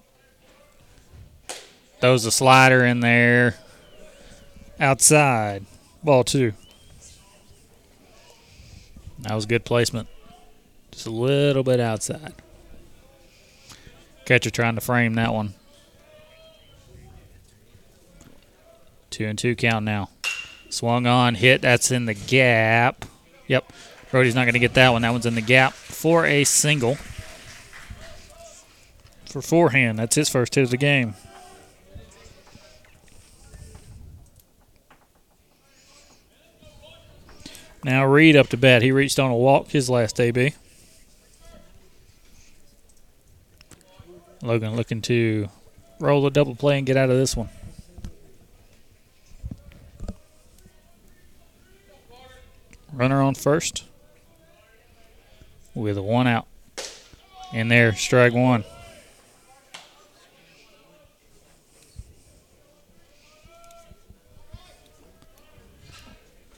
Throws a slider in there. Outside. Ball two. That was good placement. Just a little bit outside. Catcher trying to frame that one. Two and two count now. Swung on, hit. That's in the gap. Yep. Brody's not going to get that one. That one's in the gap for a single. For forehand. That's his first hit of the game. Now Reed up to bat. He reached on a walk his last AB. Logan looking to roll a double play and get out of this one. Runner on first with a one out. In there, strike one.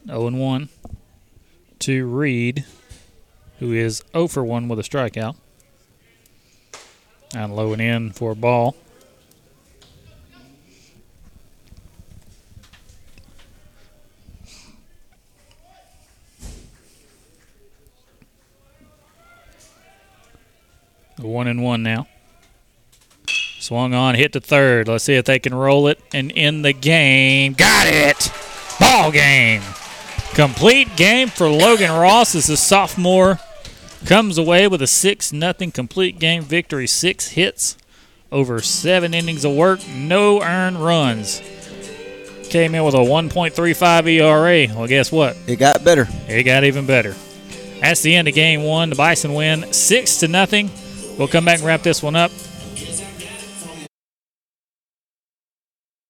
Oh and one to Reed, who is 0 for 1 with a strikeout. And low and in for a ball. One and one now. Swung on, hit to third. Let's see if they can roll it and end the game. Got it! Ball game. Complete game for Logan Ross as a sophomore comes away with a 6 0 complete game victory. Six hits over seven innings of work, no earned runs. Came in with a 1.35 ERA. Well, guess what? It got better. It got even better. That's the end of game one. The Bison win 6 to nothing. We'll come back and wrap this one up.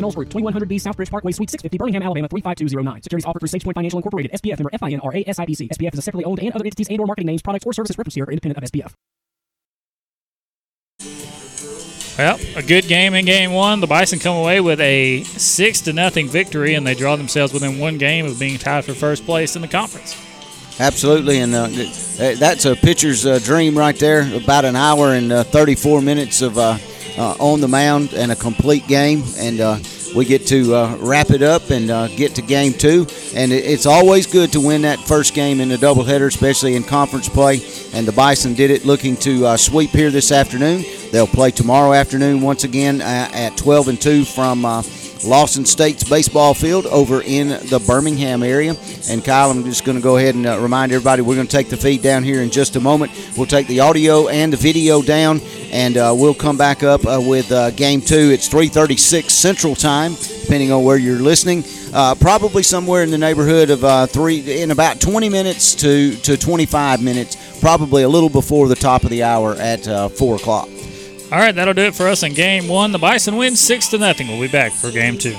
Knowles Group, 2100B Southbridge Parkway, Suite 650, Birmingham, Alabama 35209. Securities offered through SagePoint Financial Incorporated, SPF member FINRA SIPC. SPF is a separately owned and other entities and or marketing names, products, or services referenced here are independent of SPF. Well, a good game in game one. The Bison come away with a six to nothing victory, and they draw themselves within one game of being tied for first place in the conference. Absolutely, and uh, that's a pitcher's uh, dream right there. About an hour and uh, 34 minutes of uh, uh, on the mound and a complete game, and uh, we get to wrap it up and get to game two. And it's always good to win that first game in a doubleheader, especially in conference play. And the Bison did it, looking to sweep here this afternoon. They'll play tomorrow afternoon once again at 12 and 2 from Lawson State's baseball field over in the Birmingham area. And Kyle, I'm just going to go ahead and uh, remind everybody we're going to take the feed down here in just a moment. We'll take the audio and the video down, and uh, we'll come back up uh, with uh, game two. It's 3:36 Central Time, depending on where you're listening. Uh, probably somewhere in the neighborhood of uh, three, in about 20 minutes to to 25 minutes. Probably a little before the top of the hour at four o'clock. All right, that'll do it for us in game one. The Bison win six to nothing. We'll be back for game two.